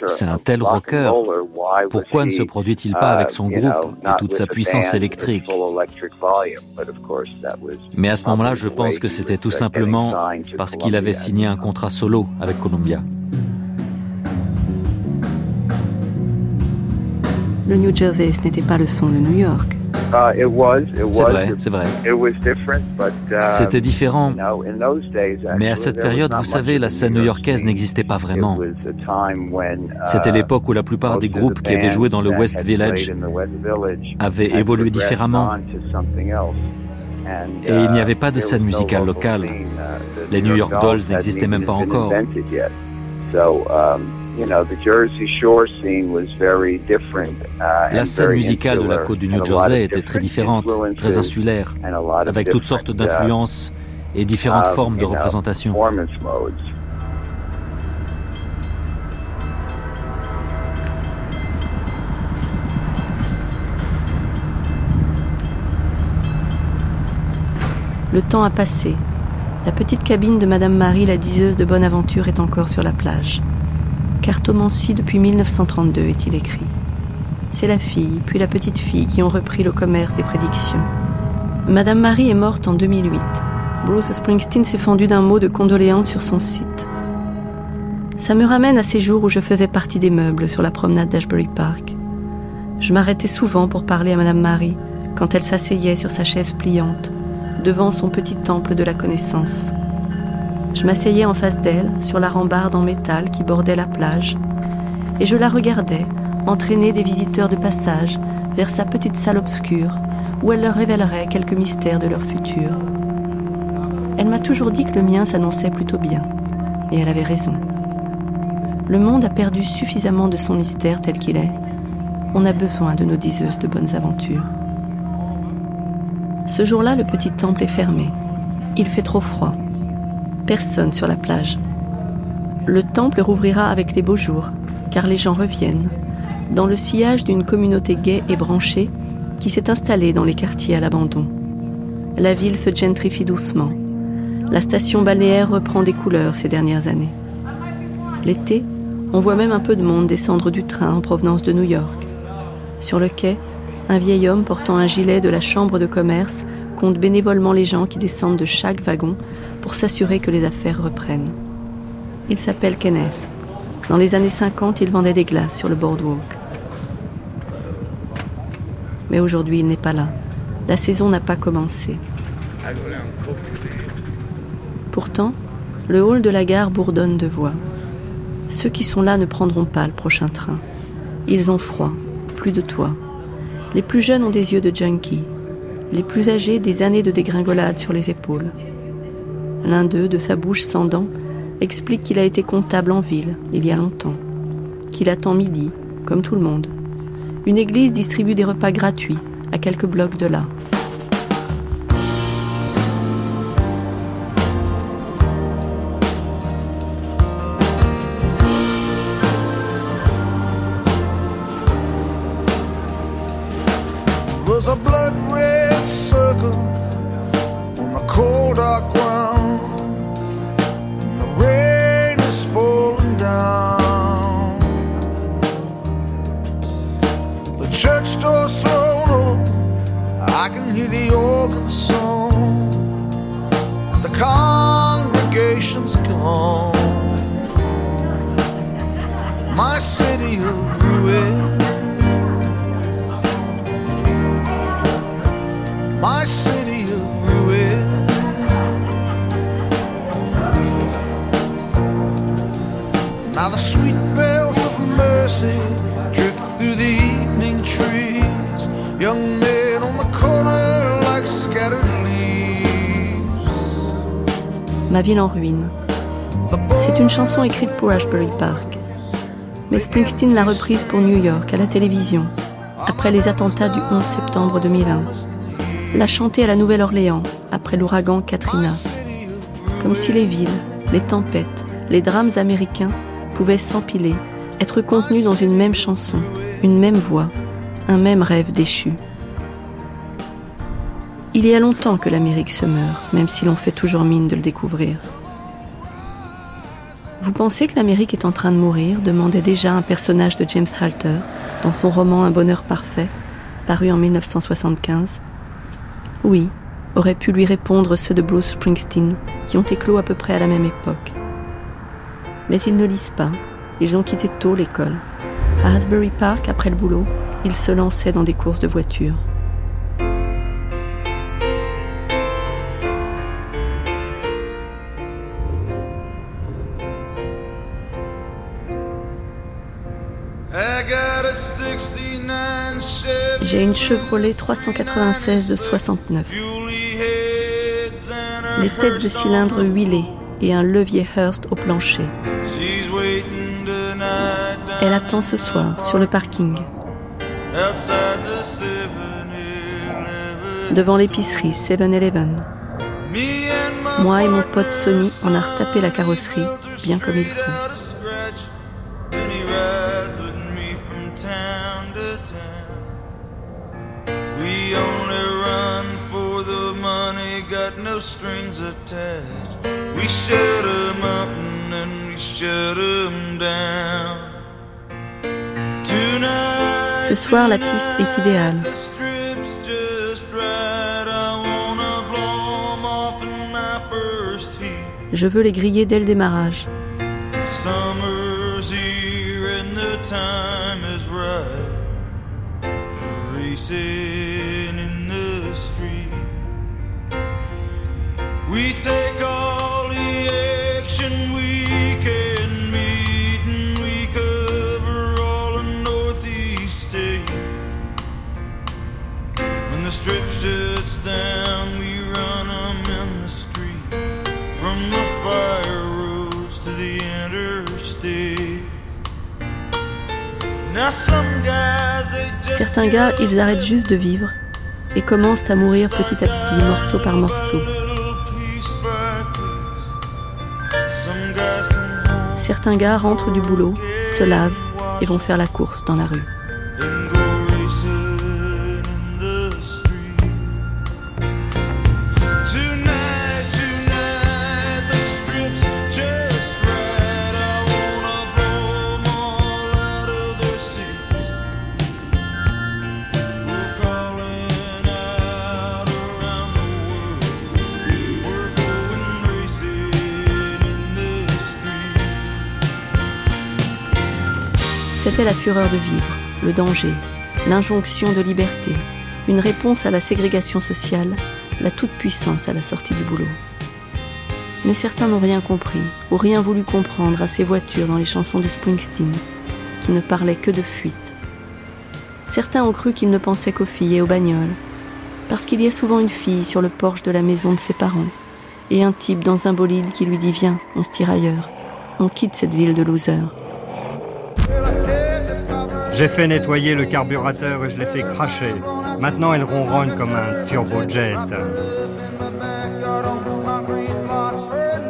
c'est un tel rocker, pourquoi ne se produit-il pas avec son groupe et toute sa puissance électrique? Mais à ce moment-là, je pense que c'était tout simplement parce qu'il avait signé un contrat solo avec Columbia. Le New Jersey, ce n'était pas le son de New York. Uh, c'est vrai, c'est vrai. Uh, C'était différent. Mais à cette période, vous savez, la scène new-yorkaise n'existait pas vraiment. C'était uh, l'époque où la plupart des groupes qui avaient joué dans le West Village avaient évolué différemment. Et il n'y avait pas de scène musicale locale. Les New York Dolls n'existaient même pas encore. La scène musicale de la côte du New Jersey était très différente, très insulaire, avec toutes sortes uh, d'influences et différentes formes de représentation. Le temps a passé. La petite cabine de Madame Marie, la diseuse de bonne aventure, est encore sur la plage. Cartomancie depuis 1932, est-il écrit. C'est la fille, puis la petite fille qui ont repris le commerce des prédictions. Madame Marie est morte en 2008. Bruce Springsteen s'est fendu d'un mot de condoléance sur son site. Ça me ramène à ces jours où je faisais partie des meubles sur la promenade d'Ashbury Park. Je m'arrêtais souvent pour parler à Madame Marie quand elle s'asseyait sur sa chaise pliante devant son petit temple de la connaissance. Je m'asseyais en face d'elle, sur la rambarde en métal qui bordait la plage, et je la regardais entraîner des visiteurs de passage vers sa petite salle obscure où elle leur révélerait quelques mystères de leur futur. Elle m'a toujours dit que le mien s'annonçait plutôt bien, et elle avait raison. Le monde a perdu suffisamment de son mystère tel qu'il est. On a besoin de nos diseuses de bonnes aventures. Ce jour-là, le petit temple est fermé. Il fait trop froid personne sur la plage. Le temple rouvrira avec les beaux jours, car les gens reviennent, dans le sillage d'une communauté gaie et branchée qui s'est installée dans les quartiers à l'abandon. La ville se gentrifie doucement. La station balnéaire reprend des couleurs ces dernières années. L'été, on voit même un peu de monde descendre du train en provenance de New York. Sur le quai, un vieil homme portant un gilet de la chambre de commerce compte bénévolement les gens qui descendent de chaque wagon pour s'assurer que les affaires reprennent. Il s'appelle Kenneth. Dans les années 50, il vendait des glaces sur le boardwalk. Mais aujourd'hui, il n'est pas là. La saison n'a pas commencé. Pourtant, le hall de la gare bourdonne de voix. Ceux qui sont là ne prendront pas le prochain train. Ils ont froid, plus de toit. Les plus jeunes ont des yeux de junkie, les plus âgés des années de dégringolade sur les épaules. L'un d'eux, de sa bouche sans dents, explique qu'il a été comptable en ville, il y a longtemps, qu'il attend midi, comme tout le monde. Une église distribue des repas gratuits à quelques blocs de là. See drift through the evening trees. Young men on the corner like scattered leaves. Ma ville en ruine. C'est une chanson écrite pour Ashbury Park. Mais Springsteen l'a reprise pour New York à la télévision, après les attentats du 11 septembre 2001. L'a chantée à la Nouvelle-Orléans, après l'ouragan Katrina. Comme si les villes, les tempêtes, les drames américains pouvaient s'empiler, être contenus dans une même chanson, une même voix, un même rêve déchu. Il y a longtemps que l'Amérique se meurt, même si l'on fait toujours mine de le découvrir. Vous pensez que l'Amérique est en train de mourir demandait déjà un personnage de James Halter dans son roman Un bonheur parfait, paru en 1975. Oui, auraient pu lui répondre ceux de Bruce Springsteen, qui ont éclos à peu près à la même époque. Mais ils ne lisent pas, ils ont quitté tôt l'école. À Asbury Park, après le boulot, ils se lançaient dans des courses de voitures. J'ai une Chevrolet 396 de 69. Les têtes de cylindre huilées et un levier Hearst au plancher. Elle attend ce soir sur le parking. Devant l'épicerie 7-Eleven. Moi et mon pote Sonny en a retapé la carrosserie, bien comme il faut. We shut them up and we shut down. Ce soir, la piste est idéale. Je veux les griller dès le démarrage. Shuts down, we run them in the street from the fire roads to the interstate. Now some guys, they just Certains gars, ils arrêtent juste de vivre et commencent à mourir petit à petit, morceau par morceau. Certains gars rentrent du boulot, se lavent et vont faire la course dans la rue. La fureur de vivre, le danger, l'injonction de liberté, une réponse à la ségrégation sociale, la toute-puissance à la sortie du boulot. Mais certains n'ont rien compris ou rien voulu comprendre à ces voitures dans les chansons de Springsteen, qui ne parlaient que de fuite. Certains ont cru qu'il ne pensait qu'aux filles et aux bagnoles, parce qu'il y a souvent une fille sur le porche de la maison de ses parents, et un type dans un bolide qui lui dit Viens, on se tire ailleurs, on quitte cette ville de losers. J'ai fait nettoyer le carburateur et je l'ai fait cracher. Maintenant, elle ronronne comme un turbojet.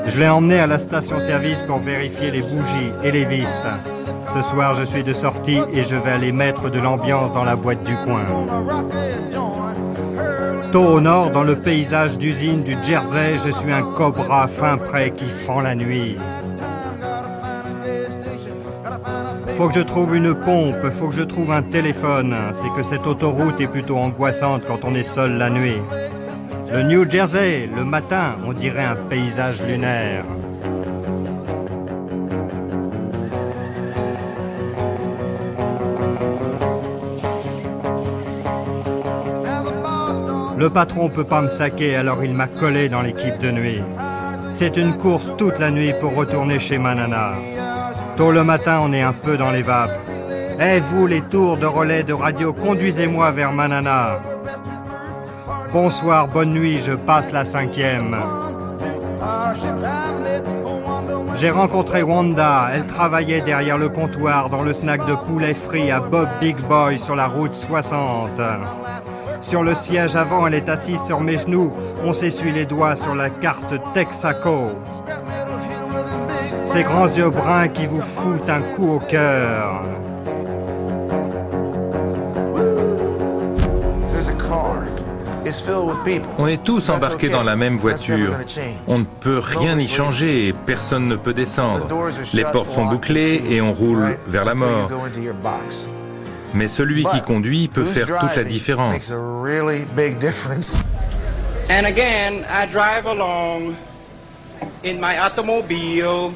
Je l'ai emmené à la station-service pour vérifier les bougies et les vis. Ce soir, je suis de sortie et je vais aller mettre de l'ambiance dans la boîte du coin. Tôt au nord, dans le paysage d'usine du Jersey, je suis un cobra fin prêt qui fend la nuit. Faut que je trouve une pompe, faut que je trouve un téléphone. C'est que cette autoroute est plutôt angoissante quand on est seul la nuit. Le New Jersey, le matin, on dirait un paysage lunaire. Le patron peut pas me saquer, alors il m'a collé dans l'équipe de nuit. C'est une course toute la nuit pour retourner chez Manana. Tôt le matin, on est un peu dans les vapes. Eh vous, les tours de relais de radio, conduisez-moi vers Manana. Bonsoir, bonne nuit, je passe la cinquième. J'ai rencontré Wanda, elle travaillait derrière le comptoir dans le snack de poulet frit à Bob Big Boy sur la route 60. Sur le siège avant, elle est assise sur mes genoux, on s'essuie les doigts sur la carte Texaco. Ces grands yeux bruns qui vous foutent un coup au cœur. On est tous embarqués dans la même voiture. On ne peut rien y changer et personne ne peut descendre. Les portes sont bouclées et on roule vers la mort. Mais celui qui conduit peut faire toute la différence. And again, I drive along in my automobile.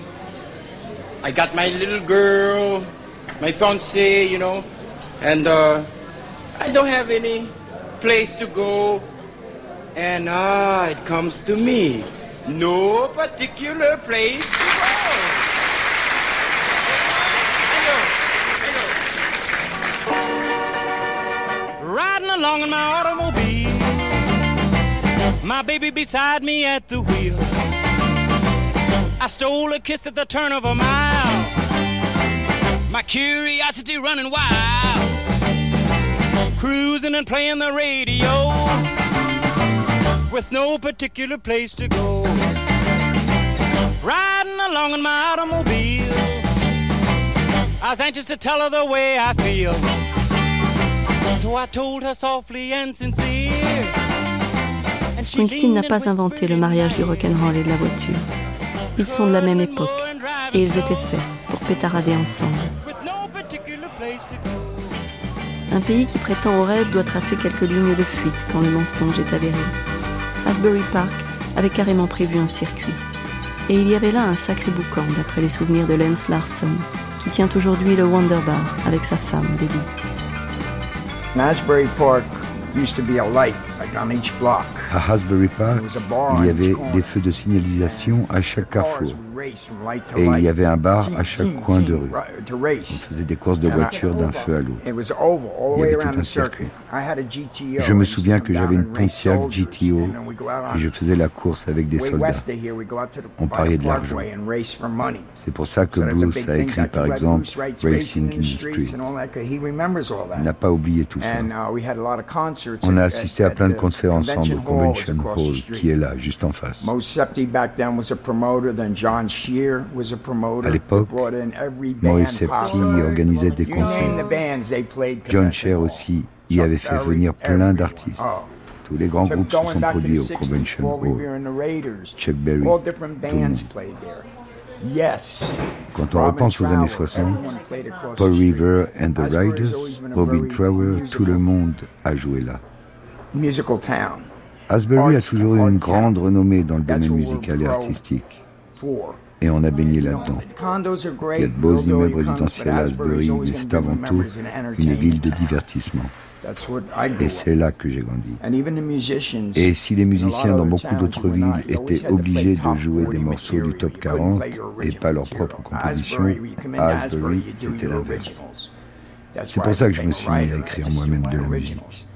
I got my little girl, my fiancée, you know, and uh, I don't have any place to go, and ah, it comes to me. No particular place to go. Riding along in my automobile, my baby beside me at the wheel. I stole a kiss at the turn of a mile, my curiosity running wild cruising and playing the radio with no particular place to go. Riding along in my automobile, I was anxious to tell her the way I feel. So I told her softly and sincere. Springsteen n'a pas inventé le mariage du rock'n'roll et de la voiture. Ils sont de la même époque et ils étaient faits pour pétarader ensemble. Un pays qui prétend au rêve doit tracer quelques lignes de fuite quand le mensonge est avéré. Asbury Park avait carrément prévu un circuit. Et il y avait là un sacré boucan d'après les souvenirs de Lance Larson, qui tient aujourd'hui le Wonder Bar avec sa femme, Debbie. Asbury Park used to be a light like on each block. À Asbury Park, il y avait des feux de signalisation à chaque carrefour. Et il y avait un bar à chaque coin de rue. On faisait des courses de voitures d'un feu à l'autre. Il y avait tout un circuit. Je me souviens que j'avais une Pontiac GTO et je faisais la course avec des soldats. On pariait de l'argent. C'est pour ça que Bruce a écrit par exemple Racing in the Street. Il n'a pas oublié tout ça. On a assisté à plein de concerts ensemble au Convention Hall qui est là, juste en face. À l'époque, Maurice Septi organisait des concerts. John Cher aussi y avait fait venir plein d'artistes. Oh. Tous les grands groupes se sont produits au Convention Hall. Chuck Berry, tout le monde. Quand on repense aux années 60, Paul River and the Riders, Robin Trower, tout le monde a joué là. Asbury a toujours eu une grande renommée dans le domaine musical et artistique et on a baigné là-dedans. Il y a de beaux immeubles résidentiels à Asbury, mais c'est avant tout une ville de divertissement. Et c'est là que j'ai grandi. Et si les musiciens dans beaucoup d'autres villes étaient obligés de jouer des morceaux du top 40 et pas leurs propres compositions, à Asbury, c'était l'inverse. C'est pour ça que je me suis mis à écrire moi-même de la musique.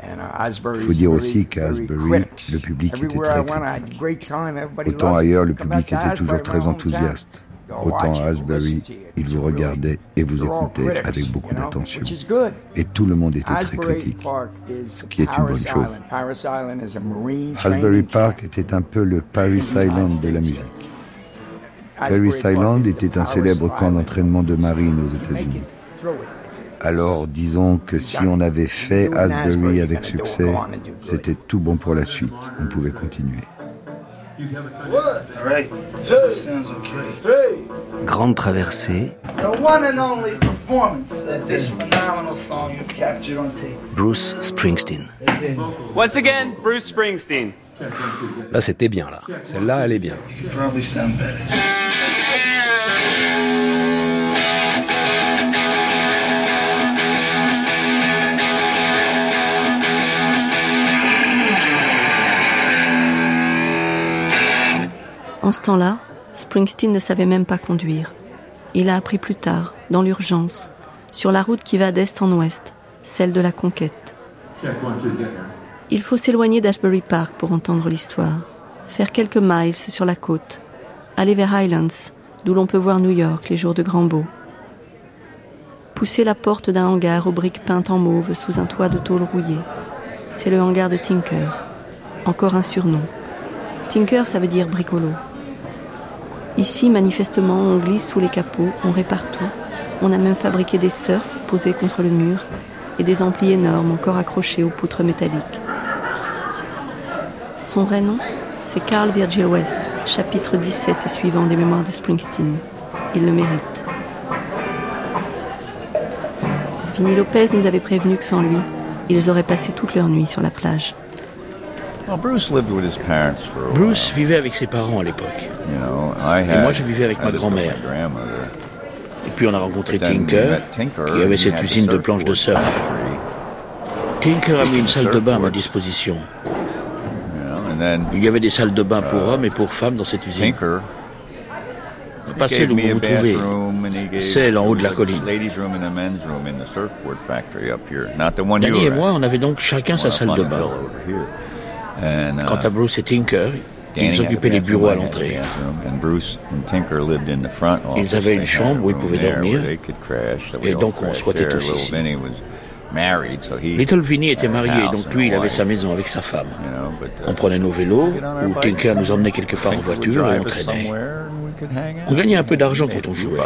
Il faut dire aussi qu'à Asbury, le public était très critique. Autant ailleurs, le public était toujours très enthousiaste. Autant à Asbury, il vous regardait et vous écoutait avec beaucoup d'attention. Et tout le monde était très critique, ce qui est une bonne chose. Asbury Park était un peu le Paris Island de la musique. Paris Island était un célèbre camp d'entraînement de marine aux États-Unis. Alors disons que si on avait fait Asbury avec succès, c'était tout bon pour la suite. On pouvait continuer. Grande traversée. Bruce Springsteen. Once again, Bruce Springsteen. Là, c'était bien, là. Celle-là, elle est bien. En ce temps-là, Springsteen ne savait même pas conduire. Il a appris plus tard, dans l'urgence, sur la route qui va d'est en ouest, celle de la conquête. Il faut s'éloigner d'Ashbury Park pour entendre l'histoire, faire quelques miles sur la côte, aller vers Highlands, d'où l'on peut voir New York les jours de grand beau. Pousser la porte d'un hangar aux briques peintes en mauve sous un toit de tôle rouillée. C'est le hangar de Tinker. Encore un surnom. Tinker, ça veut dire bricolo. Ici, manifestement, on glisse sous les capots, on répare tout. On a même fabriqué des surfs posés contre le mur et des amplis énormes encore accrochés aux poutres métalliques. Son vrai nom, c'est Carl Virgil West, chapitre 17 et suivant des mémoires de Springsteen. Il le mérite. Vinny Lopez nous avait prévenu que sans lui, ils auraient passé toute leur nuit sur la plage. Bruce vivait avec ses parents à l'époque. Et moi, je vivais avec ma grand-mère. Et puis on a rencontré Tinker, qui avait cette usine de planches de surf. Tinker a mis une salle de bain à ma disposition. Il y avait des salles de bain pour hommes et pour femmes dans cette usine. Pas celle où vous vous trouvez, celle en haut de la colline. Danny et moi, on avait donc chacun sa salle de bain. Quant à Bruce et Tinker, ils occupaient les bureaux à l'entrée. Ils avaient une chambre où ils pouvaient dormir, et donc on squattait tous ici. Little Vinny était marié, donc lui, il avait sa maison avec sa femme. On prenait nos vélos, ou Tinker nous emmenait quelque part en voiture et on traînait. On gagnait un peu d'argent quand on jouait.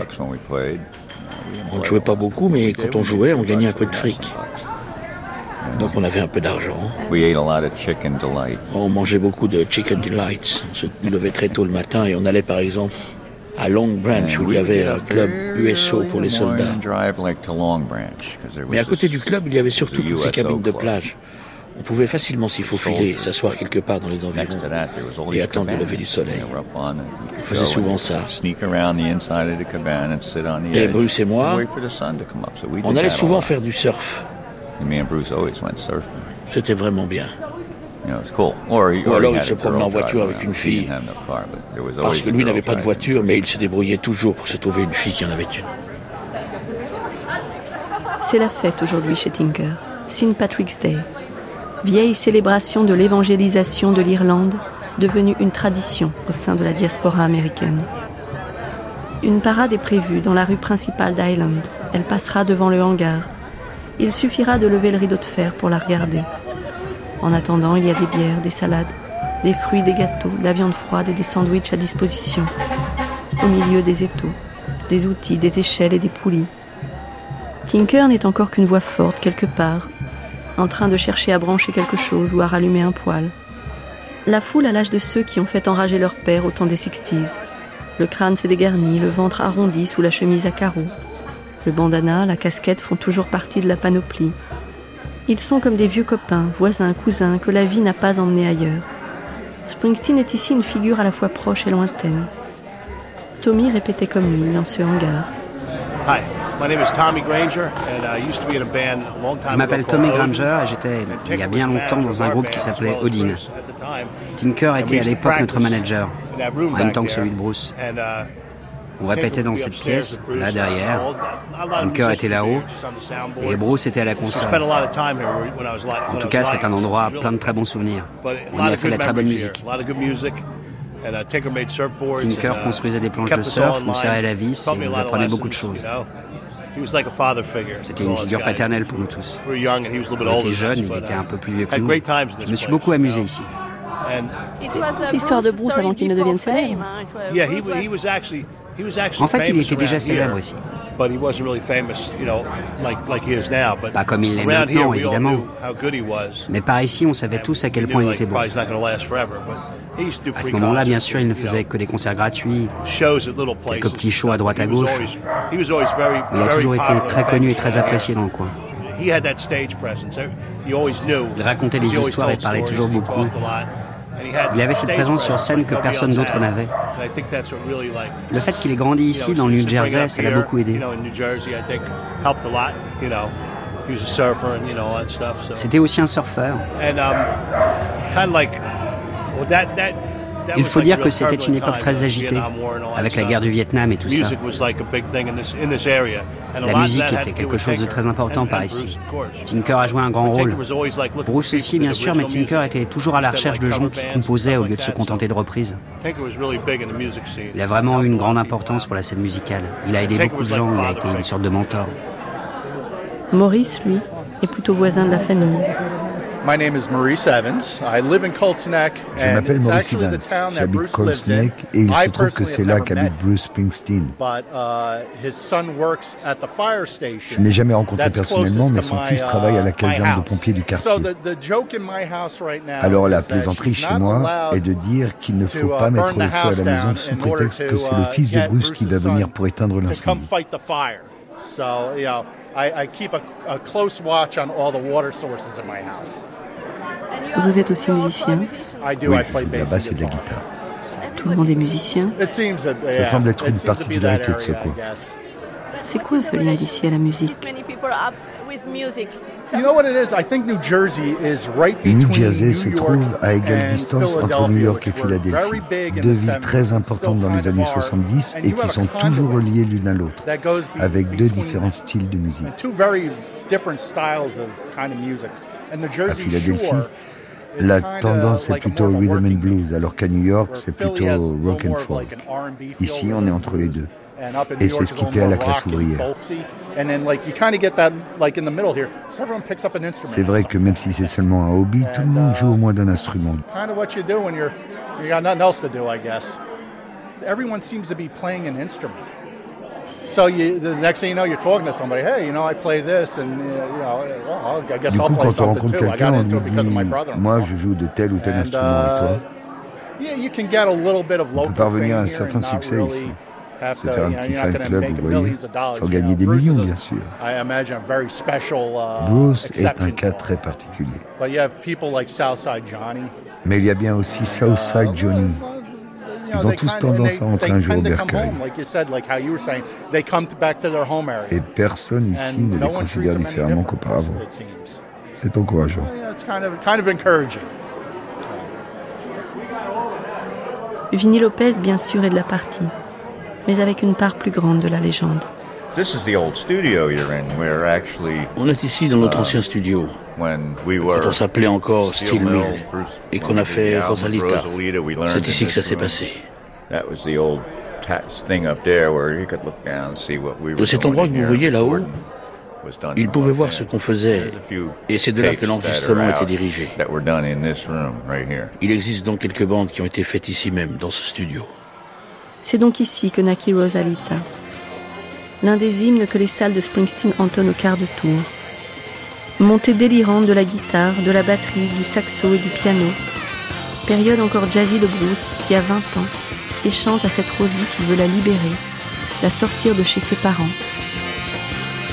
On ne jouait pas beaucoup, mais quand on jouait, on gagnait un peu de fric. Donc on avait un peu d'argent. On mangeait beaucoup de chicken delights. On se levait très tôt le matin et on allait par exemple à Long Branch où il y avait un club USO pour les soldats. Mais à côté du club, il y avait surtout toutes ces cabines de plage. On pouvait facilement s'y faufiler, s'asseoir quelque part dans les environs et attendre le lever du soleil. On faisait souvent ça. Et Bruce et moi, on allait souvent faire du surf. C'était vraiment bien. Ou alors il se promenait en voiture avec une fille. Parce que lui n'avait pas de voiture, mais il se débrouillait toujours pour se trouver une fille qui en avait une. C'est la fête aujourd'hui chez Tinker, St. Patrick's Day. Vieille célébration de l'évangélisation de l'Irlande, devenue une tradition au sein de la diaspora américaine. Une parade est prévue dans la rue principale d'Island. Elle passera devant le hangar. Il suffira de lever le rideau de fer pour la regarder. En attendant, il y a des bières, des salades, des fruits, des gâteaux, de la viande froide et des sandwichs à disposition. Au milieu des étaux, des outils, des échelles et des poulies. Tinker n'est encore qu'une voix forte quelque part, en train de chercher à brancher quelque chose ou à rallumer un poêle. La foule a l'âge de ceux qui ont fait enrager leur père au temps des Sixties. Le crâne s'est dégarni, le ventre arrondi sous la chemise à carreaux. Le bandana, la casquette font toujours partie de la panoplie, ils sont comme des vieux copains, voisins, cousins, que la vie n'a pas emmenés ailleurs. Springsteen est ici une figure à la fois proche et lointaine. Tommy répétait comme lui dans ce hangar. Je m'appelle Tommy Granger et j'étais il y a bien longtemps dans un groupe qui s'appelait Odin. Tinker était à l'époque notre manager, en même temps que celui de Bruce. On répétait dans cette pièce, là derrière. cœur était là-haut et Bruce était à la console. En tout cas, c'est un endroit plein de très bons souvenirs. On y a fait de la très bonne musique. Tinker construisait des planches de surf, nous serrait la vis et nous apprenait beaucoup de choses. C'était une figure paternelle pour nous tous. On était jeunes, il était un peu plus vieux que nous. Je me suis beaucoup amusé ici. L'histoire de Bruce avant qu'il ne devienne célèbre. En fait, il était déjà célèbre ici. Pas comme il l'est maintenant, évidemment. Mais par ici, on savait tous à quel point il était bon. À ce moment-là, bien sûr, il ne faisait que des concerts gratuits, quelques petits shows à droite à gauche. Mais il a toujours été très connu et très apprécié dans le coin. Il racontait des histoires et parlait toujours beaucoup. Il avait cette présence sur scène que personne d'autre n'avait. Le fait qu'il ait grandi ici, dans le New Jersey, ça l'a beaucoup aidé. C'était aussi un surfeur. Il faut dire que c'était une époque très agitée, avec la guerre du Vietnam et tout ça. La musique était quelque chose de très important par ici. Tinker a joué un grand rôle. Bruce aussi, bien sûr, mais Tinker était toujours à la recherche de gens qui composaient au lieu de se contenter de reprises. Il a vraiment eu une grande importance pour la scène musicale. Il a aidé beaucoup de gens, il a été une sorte de mentor. Maurice, lui, est plutôt voisin de la famille. Je m'appelle Maurice Evans, j'habite Colts Neck et il se trouve que c'est là qu'habite Bruce Springsteen. Uh, Je n'ai jamais rencontré personnellement, mais son fils travaille à la uh, caserne de pompiers du quartier. Alors la plaisanterie chez moi est de dire qu'il ne faut uh, pas mettre le feu à la maison. sous prétexte que c'est le fils de Bruce qui va venir pour éteindre l'incendie. I, I keep a, a close watch on all the water sources in my house. Vous êtes aussi musicien? Oui, je joue de la basse et de la guitare. Tout le monde est musicien? Ça semble être une particularité de ce coin. C'est quoi ce lien d'ici à la musique? New Jersey se trouve à égale distance entre New York et Philadelphie, deux villes très importantes dans les années 70 et qui sont toujours reliées l'une à l'autre, avec deux différents styles de musique. À Philadelphie, la tendance est plutôt rhythm and blues, alors qu'à New York, c'est plutôt rock and folk. Ici, on est entre les deux. Et c'est ce qui plaît à la classe ouvrière. C'est vrai que même si c'est seulement un hobby, tout le monde joue au moins d'un instrument. Everyone seems to be playing an instrument. So you, the next thing you know, you're talking to somebody. Hey, you know, I play this, and you know, well, I guess du coup, quand on rencontre quelqu'un, on lui dit, moi, je joue de tel ou tel instrument, et toi? On peut parvenir à un certain succès ici. Se faire un petit fan club, vous voyez, sans gagner des millions, bien sûr. Uh, Bruce est un cas très particulier. Mais il y a bien aussi Southside Johnny, ils ont tous tendance à rentrer un jour au bercail. Et personne ici ne les considère différemment qu'auparavant. C'est encourageant. Vinny Lopez, bien sûr, est de la partie, mais avec une part plus grande de la légende. On est ici dans notre uh, ancien studio, quand on s'appelait encore Steel Mill, et qu'on a fait Rosalita. C'est ici que ça s'est passé. De cet endroit que vous voyez là-haut, il pouvait voir ce qu'on faisait, et c'est de là que l'enregistrement était dirigé. Il existe donc quelques bandes qui ont été faites ici même, dans ce studio. C'est donc ici que naquit Rosalita, l'un des hymnes que les salles de Springsteen entonnent au quart de tour. Montée délirante de la guitare, de la batterie, du saxo et du piano. Période encore jazzy de Bruce qui a 20 ans et chante à cette Rosie qui veut la libérer, la sortir de chez ses parents.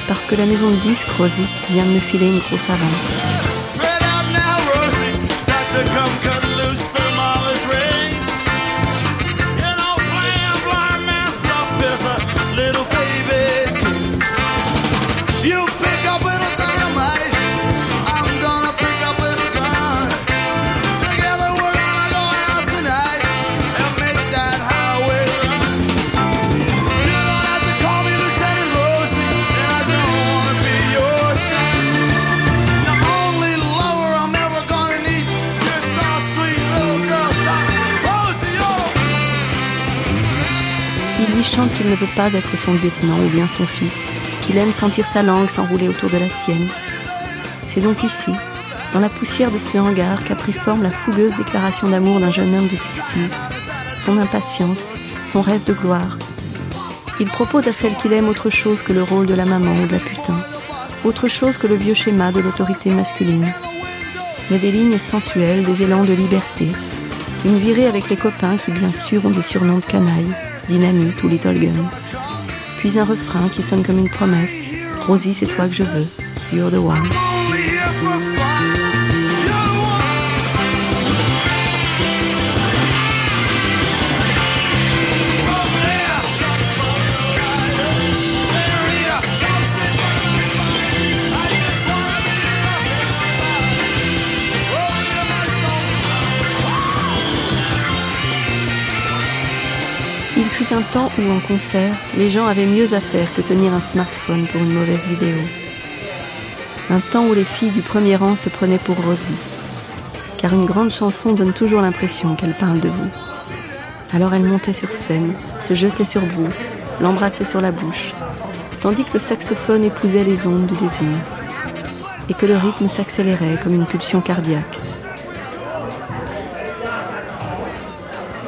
Parce que la maison de disque Rosie vient de me filer une grosse avance. Qu'il ne veut pas être son lieutenant ou bien son fils, qu'il aime sentir sa langue s'enrouler autour de la sienne. C'est donc ici, dans la poussière de ce hangar, qu'a pris forme la fougueuse déclaration d'amour d'un jeune homme des 60 son impatience, son rêve de gloire. Il propose à celle qu'il aime autre chose que le rôle de la maman ou de la putain, autre chose que le vieux schéma de l'autorité masculine, mais des lignes sensuelles, des élans de liberté, une virée avec les copains qui bien sûr ont des surnoms de canailles, Dynamite ou Little Gun. Puis un refrain qui sonne comme une promesse. Rosie, c'est toi que je veux. You're the one. Un temps où, en concert, les gens avaient mieux à faire que tenir un smartphone pour une mauvaise vidéo. Un temps où les filles du premier rang se prenaient pour Rosie. Car une grande chanson donne toujours l'impression qu'elle parle de vous. Alors elle montait sur scène, se jetait sur Bruce, l'embrassait sur la bouche, tandis que le saxophone épousait les ondes du désir, et que le rythme s'accélérait comme une pulsion cardiaque.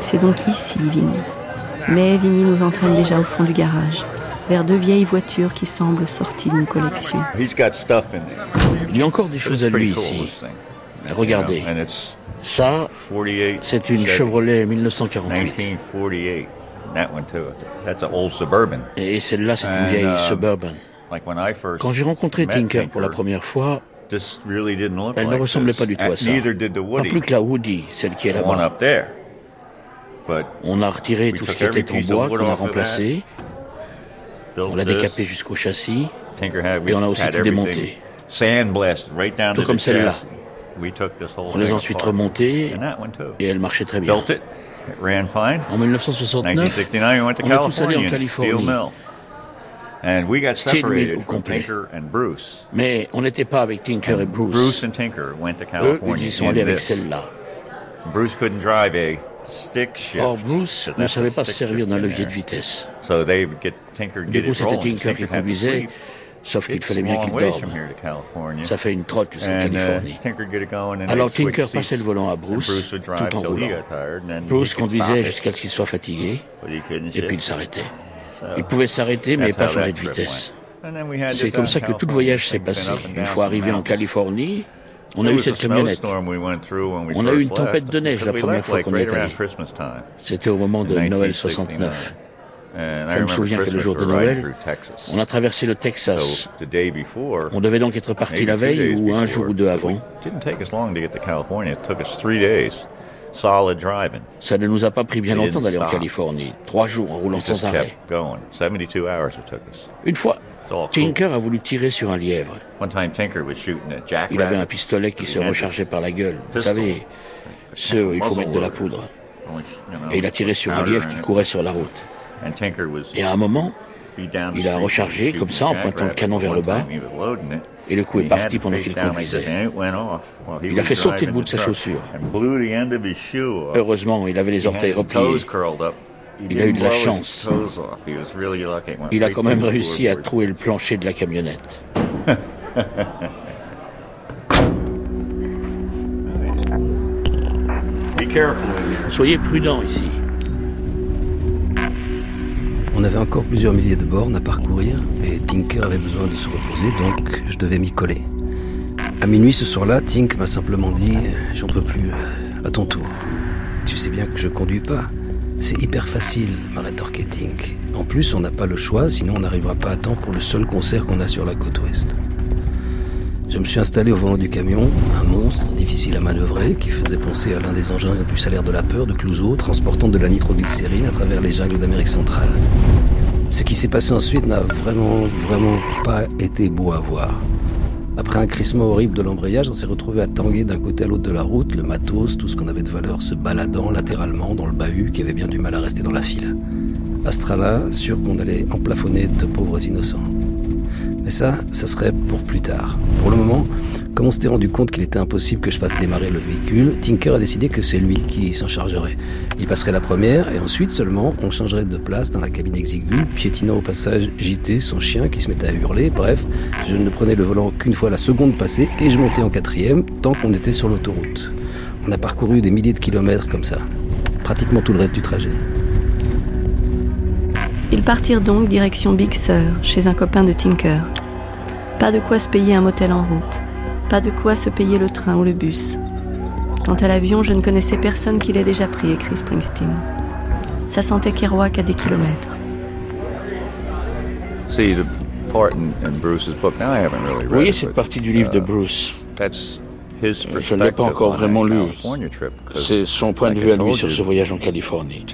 C'est donc ici, Vinny. Mais Vinny nous entraîne déjà au fond du garage, vers deux vieilles voitures qui semblent sorties d'une collection. Il y a encore des choses à lui ici. Regardez. Ça, c'est une Chevrolet 1948. Et celle-là, c'est une vieille um, Suburban. Quand j'ai rencontré Tinker pour la première fois, elle ne ressemblait pas du tout à ça. Pas plus que la Woody, celle qui est là-bas. On a retiré tout ce qui était en bois qu'on a remplacé. On l'a décapé jusqu'au châssis. Et on a aussi tout démonté. Tout comme celle-là. On les a ensuite remontés et elle marchait très bien. En 1969, on est tous allés en Californie. Steel Mill au complet. Mais on n'était pas avec Tinker et Bruce. Eux, ils y sont allés avec celle-là. Or, Bruce ne savait pas se servir d'un levier de vitesse. Du coup, c'était Tinker qui conduisait, Sauf qu'il fallait bien qu'il dorme. Ça fait une trotte jusqu'en uh, Californie. Alors Tinker passait le volant à Bruce, tout en roulant. Bruce conduisait jusqu'à ce qu'il soit fatigué, et puis il s'arrêtait. Il pouvait s'arrêter, mais pas changer de vitesse. C'est comme ça que tout le voyage s'est passé. Une fois arrivé en Californie, on a eu cette camionnette. On a eu une tempête de neige la première fois qu'on est allé. C'était au moment de Noël 69. Je me souviens que le jour de Noël, on a traversé le Texas. On devait donc être parti la veille ou un jour ou deux avant. Ça ne nous a pas pris bien longtemps d'aller en Californie. Trois jours en roulant sans arrêt. Une fois, Tinker a voulu tirer sur un lièvre. Il avait un pistolet qui se rechargeait par la gueule. Vous savez, ceux il faut mettre de la poudre. Et il a tiré sur un lièvre qui courait sur la route. Et à un moment, il a rechargé comme ça en pointant le canon vers le bas. Et le coup est parti pendant qu'il conduisait. Il a fait sauter le bout de sa chaussure. Heureusement, il avait les orteils repliés. Il a eu de la chance. Il a quand même réussi à trouver le plancher de la camionnette. Soyez prudent ici. On avait encore plusieurs milliers de bornes à parcourir et Tinker avait besoin de se reposer, donc je devais m'y coller. À minuit ce soir-là, Tink m'a simplement dit J'en peux plus, à ton tour. Tu sais bien que je conduis pas. C'est hyper facile, m'a rétorqué. En plus, on n'a pas le choix, sinon on n'arrivera pas à temps pour le seul concert qu'on a sur la côte ouest. Je me suis installé au volant du camion, un monstre difficile à manœuvrer qui faisait penser à l'un des engins du salaire de la peur de Clouseau, transportant de la nitroglycérine à travers les jungles d'Amérique centrale. Ce qui s'est passé ensuite n'a vraiment, vraiment pas été beau à voir. Après un crissement horrible de l'embrayage, on s'est retrouvé à tanguer d'un côté à l'autre de la route, le matos, tout ce qu'on avait de valeur se baladant latéralement dans le bahut qui avait bien du mal à rester dans la file. Astrala, sûr qu'on allait emplafonner de pauvres innocents. Mais ça, ça serait pour plus tard. Pour le moment, comme on s'était rendu compte qu'il était impossible que je fasse démarrer le véhicule, Tinker a décidé que c'est lui qui s'en chargerait. Il passerait la première et ensuite seulement on changerait de place dans la cabine exiguë, piétinant au passage JT, son chien qui se mettait à hurler. Bref, je ne prenais le volant qu'une fois la seconde passée et je montais en quatrième tant qu'on était sur l'autoroute. On a parcouru des milliers de kilomètres comme ça, pratiquement tout le reste du trajet. Ils partirent donc direction Big Sur, chez un copain de Tinker. Pas de quoi se payer un motel en route, pas de quoi se payer le train ou le bus. Quant à l'avion, je ne connaissais personne qui l'ait déjà pris, écrit Springsteen. Ça sentait Kerouac à des kilomètres. Vous voyez cette partie du livre de uh, Bruce je ne l'ai pas encore vraiment lu. C'est son point de vue à lui sur ce voyage en Californie.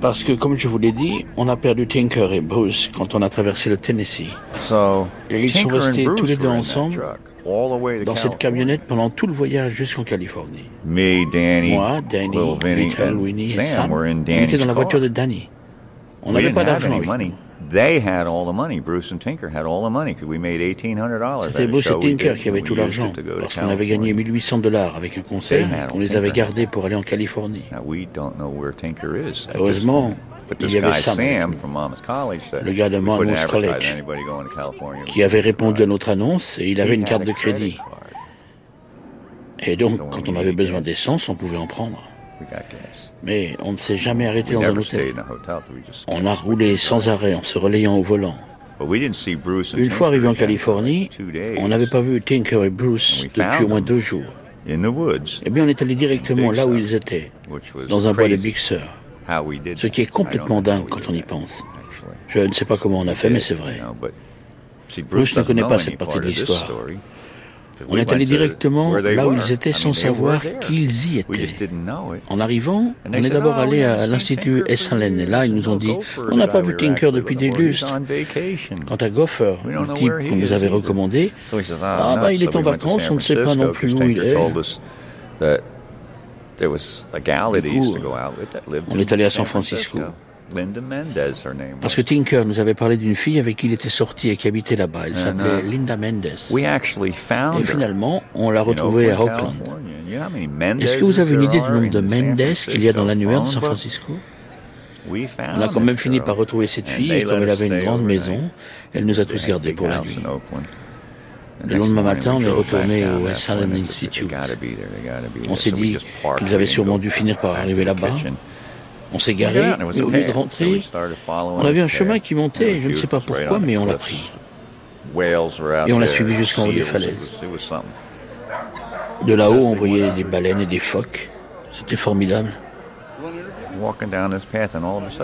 Parce que, comme je vous l'ai dit, on a perdu Tinker et Bruce quand on a traversé le Tennessee. Et ils sont restés tous les deux ensemble dans cette camionnette pendant tout le voyage jusqu'en Californie. Moi, Danny, Little Winnie et Sam, on était dans la voiture de Danny. On n'avait pas d'argent avec nous. They had all the money. Bruce and Tinker had all the money because we made $1,800. C'était Bruce et Tinker qui avaient tout l'argent parce qu'on avait gagné 1800 dollars avec un concert qu'on les avait gardés pour aller en Californie. Heureusement, il y avait Sam, le gars de Monmouth College, qui avait répondu à notre annonce et il avait une carte de crédit. Et donc, quand on avait besoin d'essence, on pouvait en prendre. Mais on ne s'est jamais arrêté dans un hôtel. On a roulé sans arrêt en se relayant au volant. Une fois arrivé en Californie, on n'avait pas vu Tinker et Bruce depuis au moins deux jours. Eh bien, on est allé directement là où ils étaient, dans un bois de Big Sur. Ce qui est complètement dingue quand on y pense. Je ne sais pas comment on a fait, mais c'est vrai. Bruce ne connaît pas cette partie de l'histoire. On est allé directement là où ils étaient sans savoir qu'ils y étaient. En arrivant, on est d'abord allé à l'Institut S. Allen et là, ils nous ont dit On n'a pas vu Tinker depuis des lustres. Quant à Gopher, le type qu'on nous avait recommandé, ah bah il est en vacances, on ne sait pas non plus où il est. coup, on est allé à San Francisco. Parce que Tinker nous avait parlé d'une fille avec qui il était sorti et qui habitait là-bas. Elle s'appelait uh, Linda Mendes. Et finalement, on l'a retrouvée à Oakland. Est-ce que vous avez une idée du nombre de Mendes qu'il y a dans l'annuaire de San Francisco? On a quand même fini par retrouver cette fille et comme elle avait une grande maison, elle nous a tous gardés pour la nuit. Le lendemain matin, on est retourné au Allen Institute. On s'est dit qu'ils avaient sûrement dû finir par arriver là-bas. On s'est garé, et au lieu de rentrer, on avait un chemin qui montait, je ne sais pas pourquoi, mais on l'a pris. Et on l'a suivi jusqu'en haut des falaises. De là-haut, on voyait des baleines et des phoques. C'était formidable.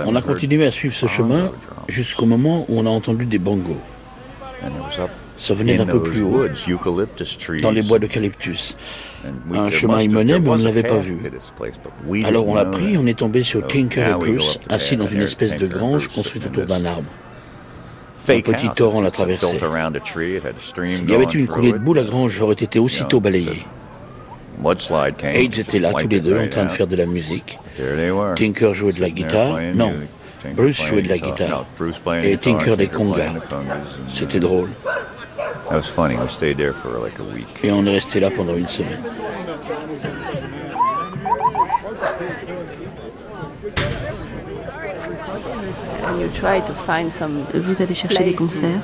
On a continué à suivre ce chemin jusqu'au moment où on a entendu des bongos. Ça venait d'un peu plus haut, dans les bois d'eucalyptus. Un chemin y menait, mais on ne l'avait pas vu. Alors on l'a pris, on est tombé sur Tinker et Bruce, assis dans une espèce de grange construite autour d'un arbre. Un petit torrent l'a traversé. S'il y avait eu une coulée de boue, la grange aurait été aussitôt balayée. Et ils étaient là tous les deux en train de faire de la musique. Tinker jouait de la guitare. Non, Bruce jouait de la guitare. Et Tinker des congas. C'était drôle. Et on est resté là pendant une semaine. Vous avez cherché des concerts?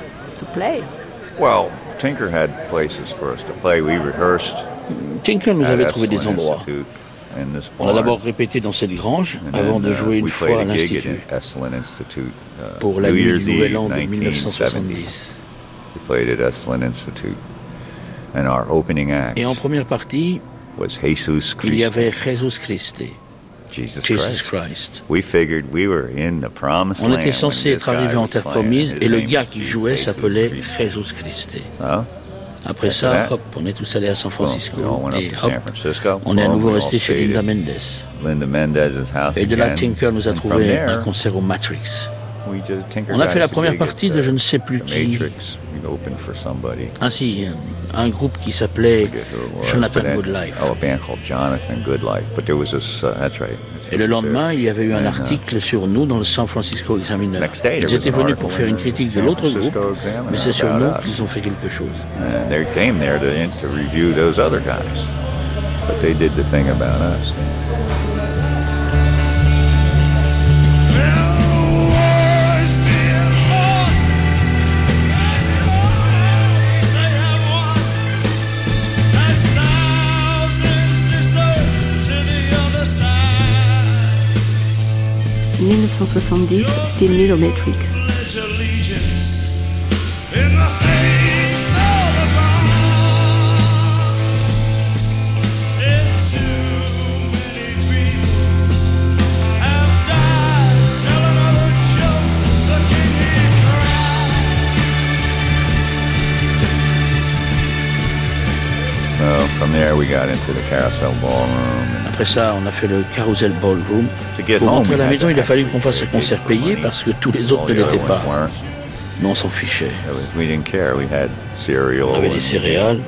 Well, Tinker had places for us to play. We rehearsed. Tinker nous avait trouvé des endroits. On a d'abord répété dans cette grange avant de jouer une fois à l'Institut uh, pour la nuit du Nouvel An de 1970. Et en première partie, il y avait Jesus Christ. Jesus Christ. On était censé être arrivé en terre promise et le gars qui jouait s'appelait Jesus Christ. Après ça, hop, on est tous allés à San Francisco et hop, on est à nouveau resté chez Linda Mendes. Et de là, Tinker nous a trouvé un concert au Matrix. On a fait la première partie de je ne sais plus qui. Ainsi, un groupe qui s'appelait Jonathan Goodlife. Et le lendemain, il y avait eu un uh, article sur nous dans le San Francisco Examiner. Ils étaient venus pour faire une critique de l'autre groupe, mais c'est sur nous qu'ils ont fait quelque chose. But they did the thing about us. 1970, Still Milometrics. Après ça, on a fait le Carousel Ballroom. Pour rentrer à la maison, il a fallu qu'on fasse un concert payé parce que tous les autres ne l'étaient pas. Mais on s'en fichait. On avait des céréales,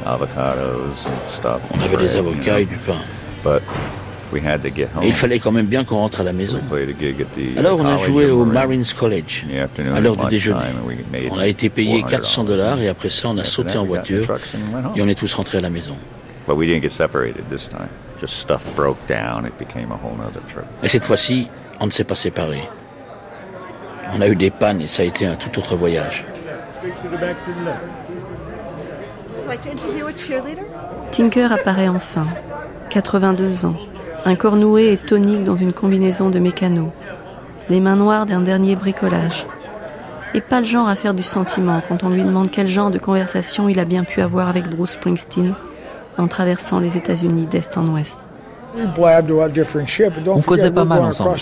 on avait des avocats et du pain. Et il fallait quand même bien qu'on rentre à la maison. Alors on a joué au Marines College à l'heure du déjeuner. On a été payé 400 dollars et après ça on a sauté en voiture et on est tous rentrés à la maison. Et cette fois-ci, on ne s'est pas séparés. On a eu des pannes et ça a été un tout autre voyage. Tinker apparaît enfin, 82 ans, un corps noué et tonique dans une combinaison de mécano, les mains noires d'un dernier bricolage. Et pas le genre à faire du sentiment quand on lui demande quel genre de conversation il a bien pu avoir avec Bruce Springsteen en traversant les États-Unis d'est en ouest. On causait pas mal ensemble.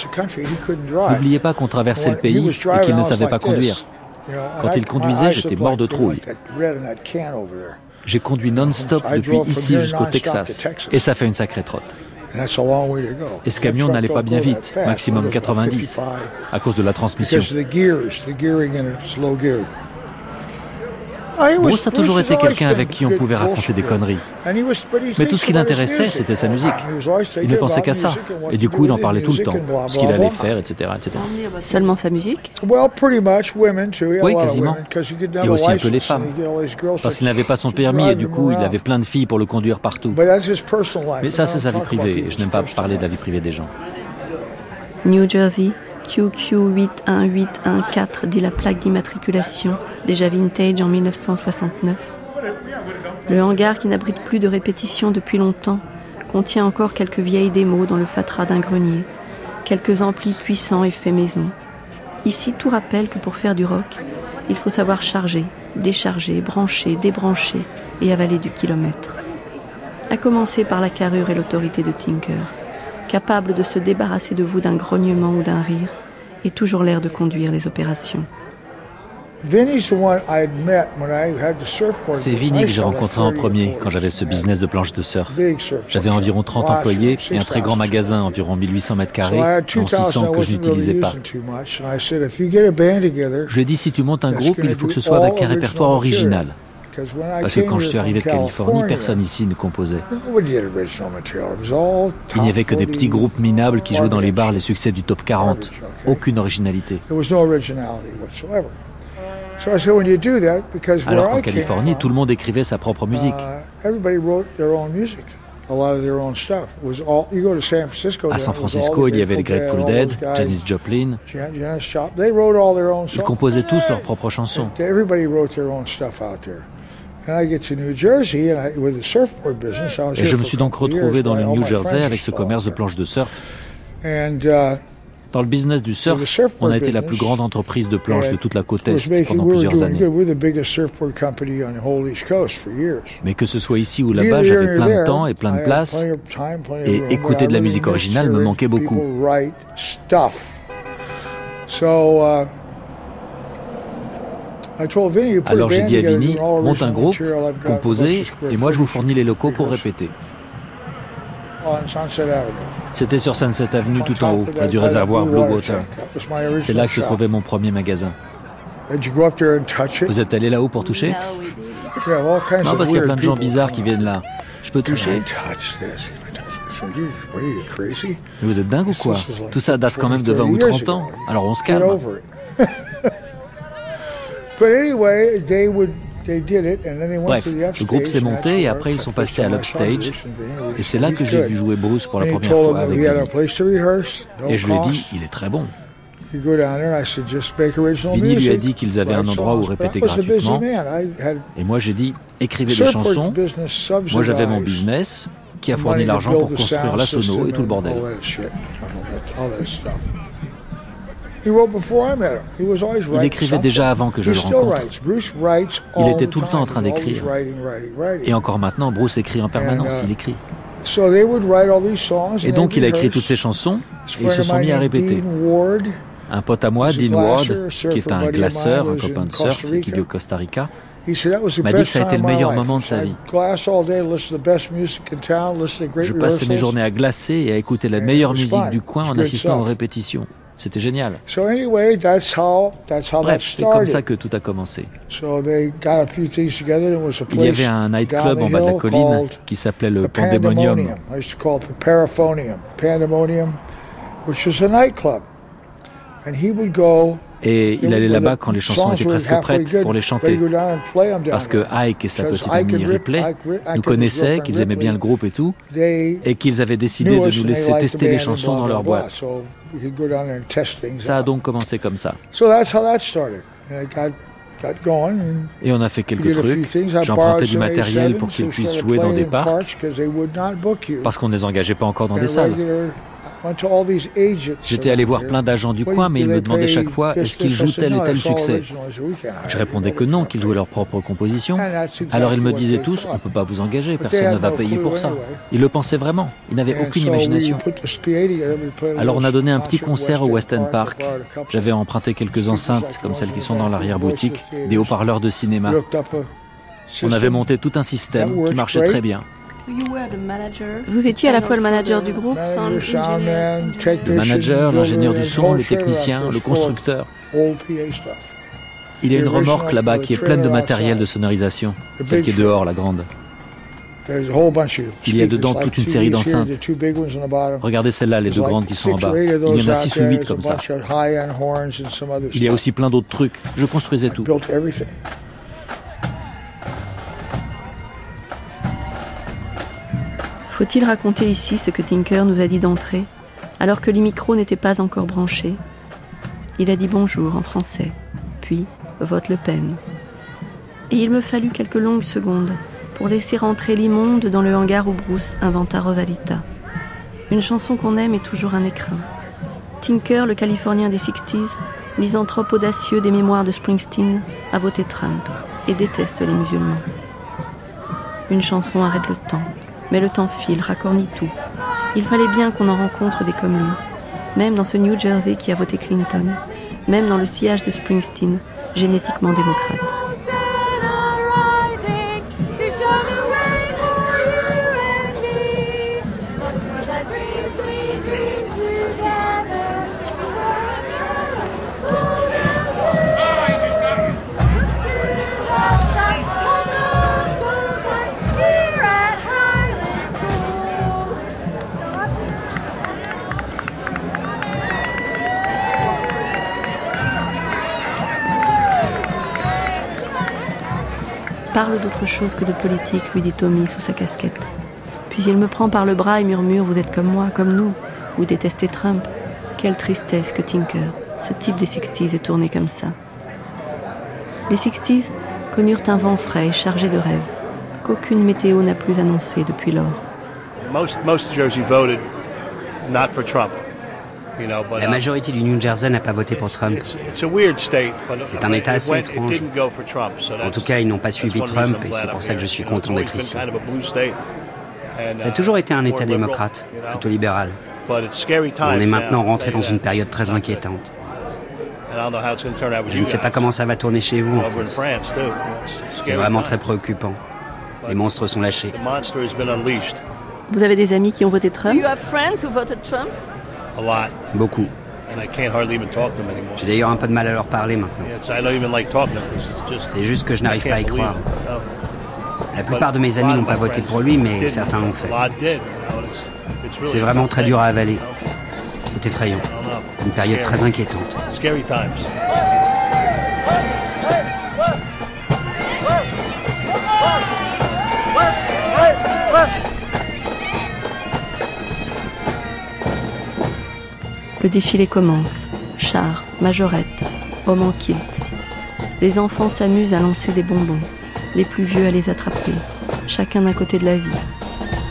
N'oubliez pas qu'on traversait le pays et qu'il ne savait pas conduire. Quand il conduisait, j'étais mort de trouille. J'ai conduit non-stop depuis ici jusqu'au Texas, et ça fait une sacrée trotte. Et ce camion n'allait pas bien vite, maximum 90, à cause de la transmission. Bruce a toujours été quelqu'un avec qui on pouvait raconter des conneries. Mais tout ce qui l'intéressait, c'était sa musique. Il ne pensait qu'à ça. Et du coup, il en parlait tout le temps. Ce qu'il allait faire, etc., etc. Seulement sa musique Oui, quasiment. Et aussi un peu les femmes. Parce qu'il n'avait pas son permis et du coup, il avait plein de filles pour le conduire partout. Mais ça, c'est sa vie privée. Et je n'aime pas parler de la vie privée des gens. New Jersey, QQ81814 dit la plaque d'immatriculation, déjà vintage en 1969. Le hangar qui n'abrite plus de répétition depuis longtemps contient encore quelques vieilles démos dans le fatras d'un grenier, quelques amplis puissants et faits maison. Ici, tout rappelle que pour faire du rock, il faut savoir charger, décharger, brancher, débrancher et avaler du kilomètre. À commencer par la carrure et l'autorité de Tinker capable de se débarrasser de vous d'un grognement ou d'un rire, et toujours l'air de conduire les opérations. C'est Vinny que j'ai rencontré en premier quand j'avais ce business de planche de surf. J'avais environ 30 employés et un très grand magasin, environ 1800 mètres carrés, dont 600 que je n'utilisais pas. Je lui ai dit si tu montes un groupe, il faut que ce soit avec un répertoire original. Parce que quand je suis arrivé de Californie, personne ici ne composait. Il n'y avait que des petits groupes minables qui jouaient dans les bars les succès du top 40. Aucune originalité. Alors qu'en Californie, tout le monde écrivait sa propre musique. À San Francisco, il y avait les Grateful Dead, Janis Joplin. Ils composaient tous leurs propres chansons. Et je me suis donc retrouvé dans le New Jersey avec ce commerce de planches de surf. Uh, dans le business du surf, on a été la plus grande entreprise de planches de toute la côte Est pendant plusieurs années. Mais que ce soit ici ou là-bas, j'avais plein de temps et plein de place. Et écouter de la musique originale me manquait beaucoup. Alors j'ai dit à Vinny, monte un groupe, composez, et moi je vous fournis les locaux pour répéter. C'était sur Sunset Avenue tout en haut, près du réservoir Blue Water. C'est là que se trouvait mon premier magasin. Vous êtes allé là-haut pour toucher? Non, parce qu'il y a plein de gens bizarres qui viennent là. Je peux toucher. Mais vous êtes dingue ou quoi? Tout ça date quand même de 20 ou 30 ans. Alors on se calme. Bref, le groupe s'est monté et après ils sont passés à l'upstage. Et c'est là que j'ai vu jouer Bruce pour la première fois avec Vinny. Et je lui ai dit, il est très bon. Vinny lui a dit qu'ils avaient un endroit où répéter gratuitement. Et moi j'ai dit, écrivez des chansons. Moi j'avais mon business qui a fourni l'argent pour construire la sono et tout le bordel. Il écrivait déjà avant que je le rencontre. Il était tout le temps en train d'écrire. Et encore maintenant, Bruce écrit en permanence, il écrit. Et donc il a écrit toutes ces chansons et ils se sont mis à répéter. Un pote à moi, Dean Ward, qui est un glaceur, un copain de surf qui vit au Costa Rica, m'a dit que ça a été le meilleur moment de sa vie. Je passais mes journées à glacer et à écouter la meilleure musique du coin en assistant aux répétitions. C'était génial. Bref, c'est comme ça que tout a commencé. Il y avait un nightclub en bas de la colline qui s'appelait le Pandemonium. Et il allait là-bas quand les chansons étaient presque prêtes pour les chanter. Parce que Ike et sa petite amie Ripley nous connaissaient, qu'ils aimaient bien le groupe et tout, et qu'ils avaient décidé de nous laisser tester les chansons dans leur boîte. Ça a donc commencé comme ça. Et on a fait quelques trucs. J'empruntais du matériel pour qu'ils puissent jouer dans des parcs, parce qu'on ne les engageait pas encore dans des salles. J'étais allé voir plein d'agents du coin, mais ils me demandaient chaque fois est-ce qu'ils jouent tel et tel succès? Je répondais que non, qu'ils jouaient leurs propres compositions. Alors ils me disaient tous on ne peut pas vous engager, personne ne va payer pour ça. Ils le pensaient vraiment, ils n'avaient aucune imagination. Alors on a donné un petit concert au West End Park. J'avais emprunté quelques enceintes, comme celles qui sont dans l'arrière-boutique, des haut-parleurs de cinéma. On avait monté tout un système qui marchait très bien. Vous étiez à la fois le manager du groupe, le manager, l'ingénieur du son, le technicien, le constructeur. Il y a une remorque là-bas qui est pleine de matériel de sonorisation, celle qui est dehors, la grande. Il y a dedans toute une série d'enceintes. Regardez celle-là, les deux grandes qui sont en bas. Il y en a six ou huit comme ça. Il y a aussi plein d'autres trucs. Je construisais tout. Faut-il raconter ici ce que Tinker nous a dit d'entrée, alors que les micros n'étaient pas encore branchés? Il a dit bonjour en français, puis vote Le Pen. Et il me fallut quelques longues secondes pour laisser rentrer l'immonde dans le hangar où Bruce inventa Rosalita. Une chanson qu'on aime est toujours un écrin. Tinker, le Californien des 60s, misanthrope audacieux des mémoires de Springsteen, a voté Trump et déteste les musulmans. Une chanson arrête le temps, mais le temps file, racornit tout. Il fallait bien qu'on en rencontre des comme. Même dans ce New Jersey qui a voté Clinton, même dans le sillage de Springsteen, génétiquement démocrate. Parle d'autre chose que de politique, lui dit Tommy sous sa casquette. Puis il me prend par le bras et murmure Vous êtes comme moi, comme nous. Vous détestez Trump. Quelle tristesse que Tinker, ce type des 60s, est tourné comme ça. Les 60s connurent un vent frais et chargé de rêves, qu'aucune météo n'a plus annoncé depuis lors. La majorité du New Jersey n'a pas voté pour Trump. C'est un État assez étrange. En tout cas, ils n'ont pas suivi Trump et c'est pour ça que je suis content d'être ici. Ça a toujours été un État démocrate, plutôt libéral. On est maintenant rentré dans une période très inquiétante. Je ne sais pas comment ça va tourner chez vous en France. C'est vraiment très préoccupant. Les monstres sont lâchés. Vous avez des amis qui ont voté Trump? Beaucoup. J'ai d'ailleurs un peu de mal à leur parler maintenant. C'est juste que je n'arrive pas à y croire. La plupart de mes amis n'ont pas voté pour lui, mais certains l'ont fait. C'est vraiment très dur à avaler. C'est effrayant. Une période très inquiétante. Le défilé commence. Chars, majorettes, hommes en kilt. Les enfants s'amusent à lancer des bonbons, les plus vieux à les attraper, chacun d'un côté de la vie.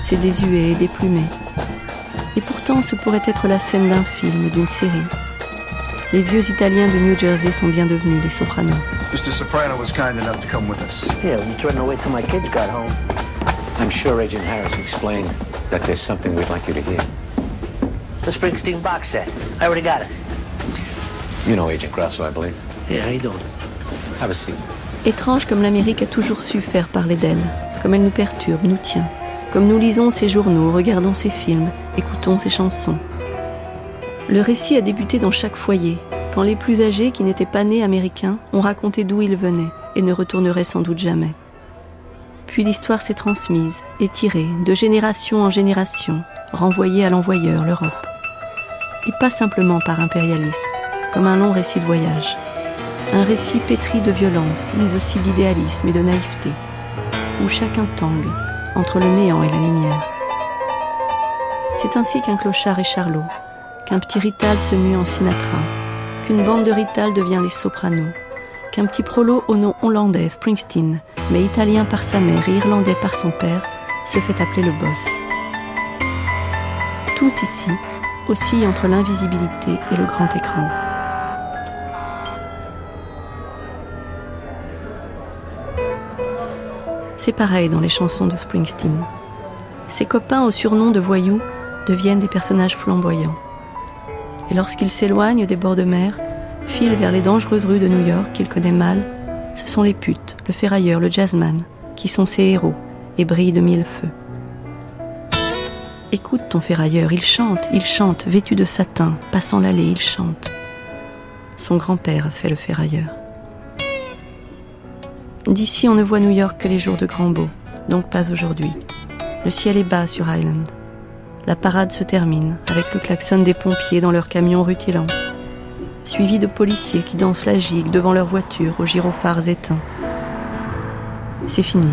C'est désuet et déplumé. Et pourtant, ce pourrait être la scène d'un film, d'une série. Les vieux Italiens du New Jersey sont bien devenus les sopranos. Mr. Soprano was kind enough to come with us. Yeah, you trying to wait till my kids got home. I'm sure Agent Harris explained that there's something we'd like you to hear. The Springsteen box set. I already got it. You know Agent Grasso, I believe. Yeah, how you doing? Have a seat. Étrange comme l'Amérique a toujours su faire parler d'elle, comme elle nous perturbe, nous tient, comme nous lisons ses journaux, regardons ses films, écoutons ses chansons. Le récit a débuté dans chaque foyer, quand les plus âgés qui n'étaient pas nés américains ont raconté d'où ils venaient et ne retourneraient sans doute jamais. Puis l'histoire s'est transmise, étirée, de génération en génération, renvoyée à l'envoyeur, l'Europe. Et pas simplement par impérialisme, comme un long récit de voyage. Un récit pétri de violence, mais aussi d'idéalisme et de naïveté, où chacun tangue entre le néant et la lumière. C'est ainsi qu'un clochard est Charlot, qu'un petit Rital se mue en Sinatra, qu'une bande de Rital devient les sopranos, qu'un petit prolo au nom hollandais, Springsteen, mais italien par sa mère et irlandais par son père, se fait appeler le boss. Tout ici oscille entre l'invisibilité et le grand écran. C'est pareil dans les chansons de Springsteen. Ses copains au surnom de voyous deviennent des personnages flamboyants. Et lorsqu'il s'éloigne des bords de mer, file vers les dangereuses rues de New York qu'il connaît mal, ce sont les putes, le ferrailleur, le jazzman, qui sont ses héros et brillent de mille feux. Écoute ton ferrailleur, il chante, il chante, vêtu de satin, passant l'allée, il chante. Son grand-père a fait le ferrailleur. D'ici, on ne voit New York que les jours de grand beau, donc pas aujourd'hui. Le ciel est bas sur Island. La parade se termine avec le klaxon des pompiers dans leur camion rutilant suivi de policiers qui dansent la gigue devant leur voiture aux gyrophares éteints. C'est fini.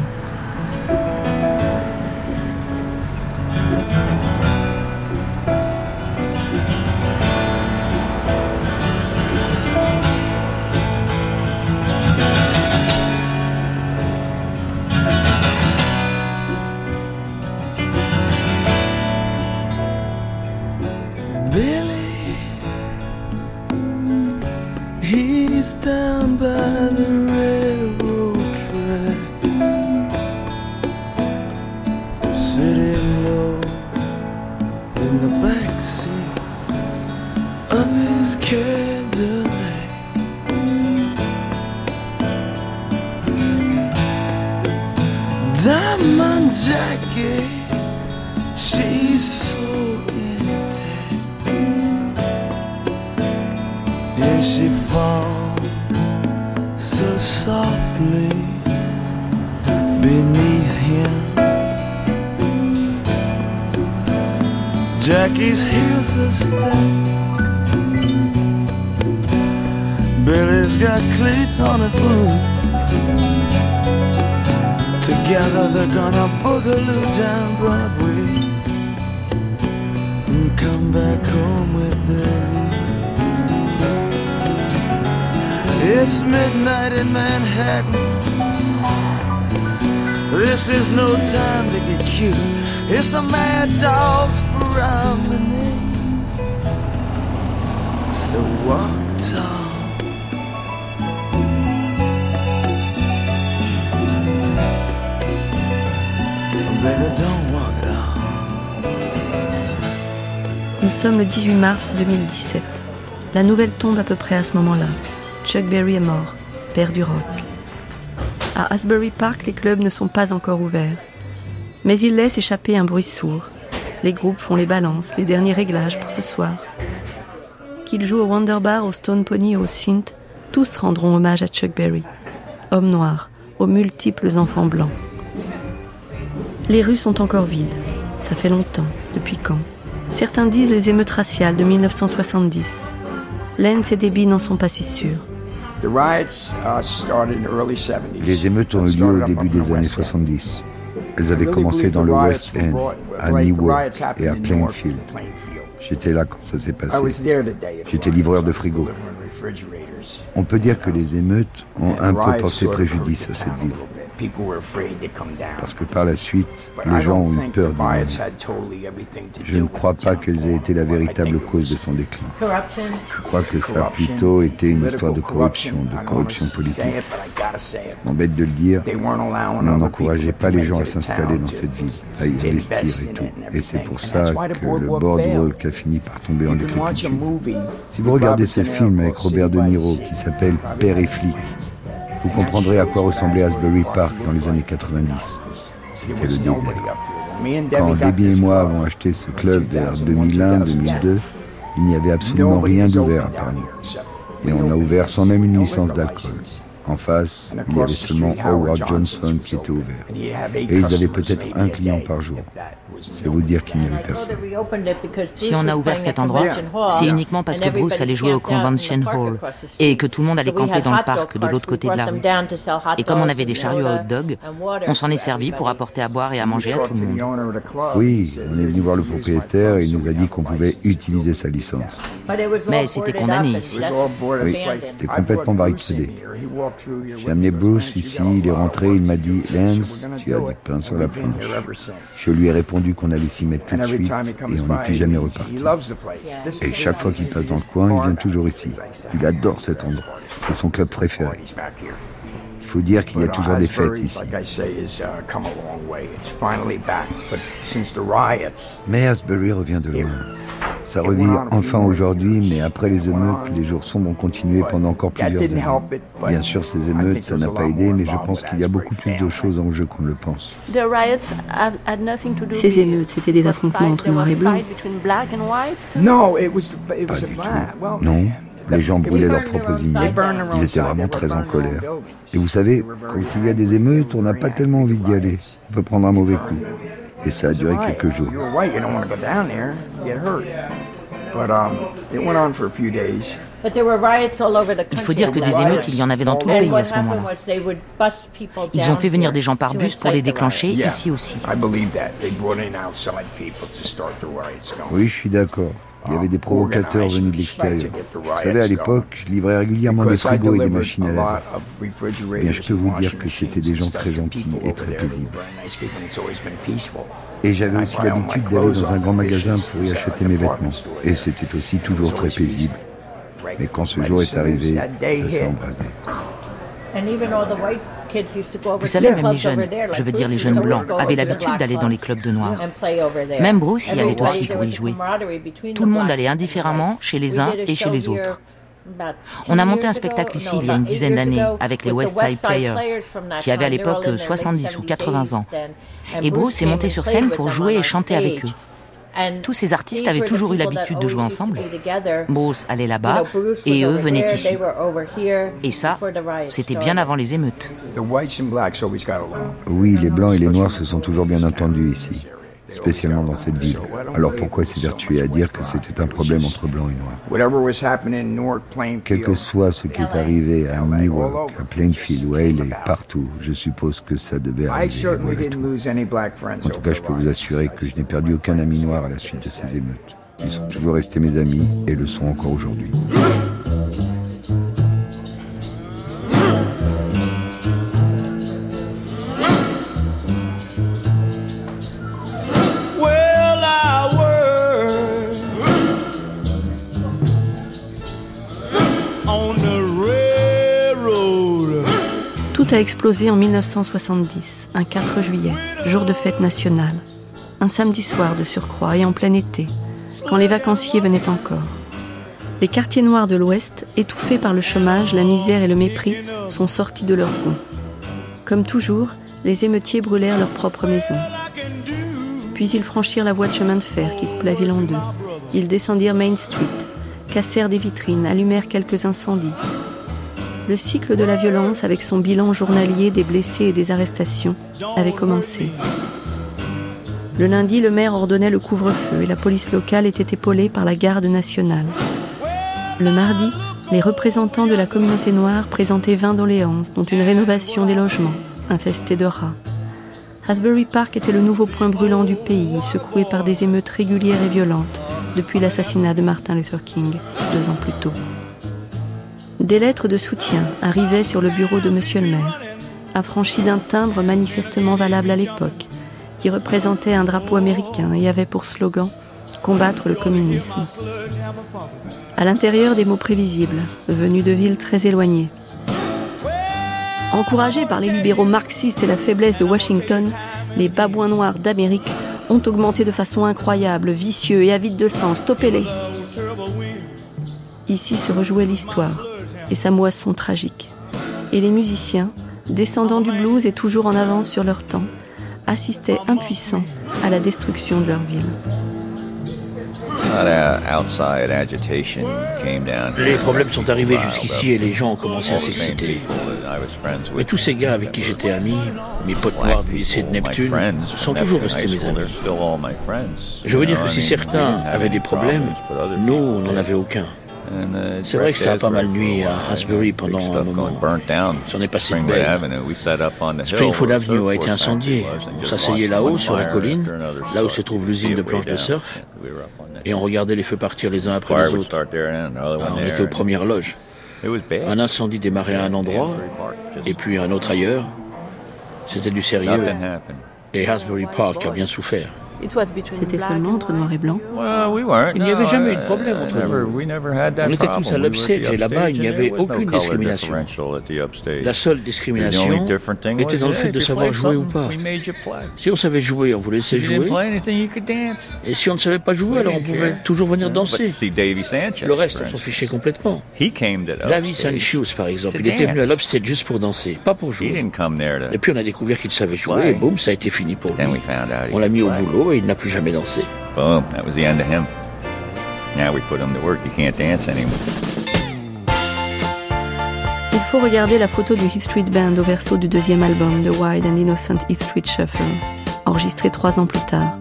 Nous sommes le 18 mars 2017. La nouvelle tombe à peu près à ce moment-là. Chuck Berry est mort, père du rock. À Asbury Park, les clubs ne sont pas encore ouverts. Mais il laisse échapper un bruit sourd. Les groupes font les balances, les derniers réglages pour ce soir. Qu'ils jouent au Wonder Bar, au Stone Pony ou au Synth, tous rendront hommage à Chuck Berry. Homme noir, aux multiples enfants blancs. Les rues sont encore vides. Ça fait longtemps. Depuis quand? Certains disent les émeutes raciales de 1970. Lenz et Debbie n'en sont pas si sûrs. Les émeutes ont eu lieu au début des années 70. Elles avaient commencé dans le West End, à Newark et à Plainfield. J'étais là quand ça s'est passé. J'étais livreur de frigo. On peut dire que les émeutes ont un peu porté préjudice à cette ville. Parce que par la suite, les gens ont eu peur du Je ne crois pas qu'elles aient été la véritable cause de son déclin. Je crois que ça a plutôt été une histoire de corruption, de corruption. politique. M'embête de le dire, on n'encourageait pas les gens à s'installer dans cette ville, à y investir et tout. Et c'est pour ça que le boardwalk a fini par tomber en décrépitude. Si vous regardez ce film avec Robert De Niro qui s'appelle Père et flic, vous comprendrez à quoi ressemblait Asbury Park dans les années 90. C'était le désert. Quand Debbie et moi avons acheté ce club vers 2001-2002, Il n'y avait absolument rien d'ouvert à part nous. Et on a ouvert sans même une licence d'alcool. En face, il y avait seulement Howard Johnson qui était ouvert. Et ils avaient peut-être un client par jour. C'est vous dire qu'il n'y avait personne. Si on a ouvert cet endroit, c'est uniquement parce que Bruce allait jouer au Convention Hall et que tout le monde allait camper dans le parc de l'autre côté de la rue. Et comme on avait des chariots à hot dog, on s'en est servi pour apporter à boire et à manger à tout le monde. Oui, on est venu voir le propriétaire et il nous a dit qu'on pouvait utiliser sa licence. Mais c'était condamné ici. Oui, c'était complètement barricadé. J'ai amené Bruce ici, il est rentré, il m'a dit Lance, tu as du pain sur la planche. Je lui ai répondu qu'on allait s'y mettre tout de suite et on n'est plus jamais reparti. Et chaque fois qu'il passe dans le coin, il vient toujours ici. Il adore cet endroit. C'est son club préféré. Il faut dire qu'il y a toujours des fêtes ici. Mais Asbury revient de loin. Ça revient enfin aujourd'hui, mais après les émeutes, les jours sombres ont continué pendant encore plusieurs années. Bien sûr, ces émeutes, ça n'a pas aidé, mais je pense qu'il y a beaucoup plus de choses en jeu qu'on ne le pense. Ces émeutes, c'était des affrontements entre noirs et blancs. Pas du tout. Non, les gens brûlaient leurs propres vignes. Ils étaient vraiment très en colère. Et vous savez, quand il y a des émeutes, on n'a pas tellement envie d'y aller. On peut prendre un mauvais coup. Et ça a duré quelques jours. Il faut dire que des émeutes, il y en avait dans tout le pays à ce moment-là. Ils ont fait venir des gens par bus pour les déclencher, ici aussi. Oui, je suis d'accord. Il y avait des provocateurs venus de l'extérieur. Vous savez, à l'époque, je livrais régulièrement des frigos et des machines à laver. Bien, je peux vous dire que c'était des gens très gentils et très paisibles. Et j'avais aussi l'habitude d'aller dans un grand magasin pour y acheter mes vêtements. Et c'était aussi toujours très paisible. Mais quand ce jour est arrivé, ça s'est embrasé. Vous savez, même les jeunes, je veux dire les jeunes blancs, avaient l'habitude d'aller dans les clubs de noirs. Même Bruce y allait aussi pour y jouer. Tout le monde allait indifféremment chez les uns et chez les autres. On a monté un spectacle ici il y a une dizaine d'années avec les West Side Players, qui avaient à l'époque 70 ou 80 ans. Et Bruce est monté sur scène pour jouer et chanter avec eux. Tous ces artistes avaient toujours eu l'habitude de jouer ensemble. Bruce allait là-bas et eux venaient ici. Et ça, c'était bien avant les émeutes. Oui, les blancs et les noirs se sont toujours bien entendus ici spécialement dans cette ville. Alors pourquoi s'évertuer à dire que c'était un problème entre blancs et noirs? Quel que soit ce qui est arrivé à Newark, à Plainfield LA, partout, je suppose que ça devait arriver. En tout cas, je peux vous assurer que je n'ai perdu aucun ami noir à la suite de ces émeutes. Ils sont toujours restés mes amis et le sont encore aujourd'hui. A explosé en 1970, un 4 juillet, jour de fête nationale. Un samedi soir de surcroît et en plein été, quand les vacanciers venaient encore. Les quartiers noirs de l'Ouest, étouffés par le chômage, la misère et le mépris, sont sortis de leur rond. Comme toujours, les émeutiers brûlèrent leur propre maison. Puis ils franchirent la voie de chemin de fer qui coupe la ville en deux. Ils descendirent Main Street, cassèrent des vitrines, allumèrent quelques incendies, le cycle de la violence, avec son bilan journalier des blessés et des arrestations, avait commencé. Le lundi, le maire ordonnait le couvre-feu et la police locale était épaulée par la garde nationale. Le mardi, les représentants de la communauté noire présentaient 20 doléances, dont une rénovation des logements, infestés de rats. Asbury Park était le nouveau point brûlant du pays, secoué par des émeutes régulières et violentes depuis l'assassinat de Martin Luther King, deux ans plus tôt. Des lettres de soutien arrivaient sur le bureau de Monsieur le maire, affranchies d'un timbre manifestement valable à l'époque, qui représentait un drapeau américain et avait pour slogan Combattre le communisme. À l'intérieur, des mots prévisibles, venus de villes très éloignées. Encouragés par les libéraux marxistes et la faiblesse de Washington, les babouins noirs d'Amérique ont augmenté de façon incroyable, vicieux et avides de sang. Stoppez-les. Ici se rejouait l'histoire et sa moisson tragique. Et les musiciens, descendants du blues et toujours en avance sur leur temps, assistaient impuissants à la destruction de leur ville. Les problèmes sont arrivés jusqu'ici et les gens ont commencé à s'exciter. Mais tous ces gars avec qui j'étais ami, mes potes noirs du lycée de Neptune, sont toujours restés mes amis. Je veux dire que si certains avaient des problèmes, nous, on n'en avait aucun. C'est vrai que ça a pas mal nuit à Hasbury pendant un moment. J'en ai passé de belles. Springfield Avenue a été incendiée. On s'asseyait là-haut, sur la colline, là où se trouve l'usine de planches de surf, et on regardait les feux partir les uns après les autres. Ah, on était aux premières loges. Un incendie démarrait à un endroit, et puis un autre ailleurs. C'était du sérieux. Et Hasbury Park a bien souffert. C'était seulement entre noir et blanc. Il n'y avait jamais eu de problème entre nous. On était tous à l'upstage et là-bas, il n'y avait aucune discrimination. La seule discrimination était dans le fait de savoir jouer ou pas. Si on savait jouer, on vous laissait jouer. Et si on ne savait pas jouer, alors on pouvait toujours venir danser. Le reste, on s'en fichait complètement. Davy Sanchez, par exemple, il était venu à l'upstage juste pour danser, pas pour jouer. Et puis on a découvert qu'il savait jouer et boum, ça a été fini pour lui. On l'a mis au boulot et il n'a plus jamais dansé. Boom, that was the end of him. Now we put him to work, he can't dance anymore. Il faut regarder la photo du Heath Street Band au verso du deuxième album, The Wild and Innocent Heath Street Shuffle, enregistré trois ans plus tard.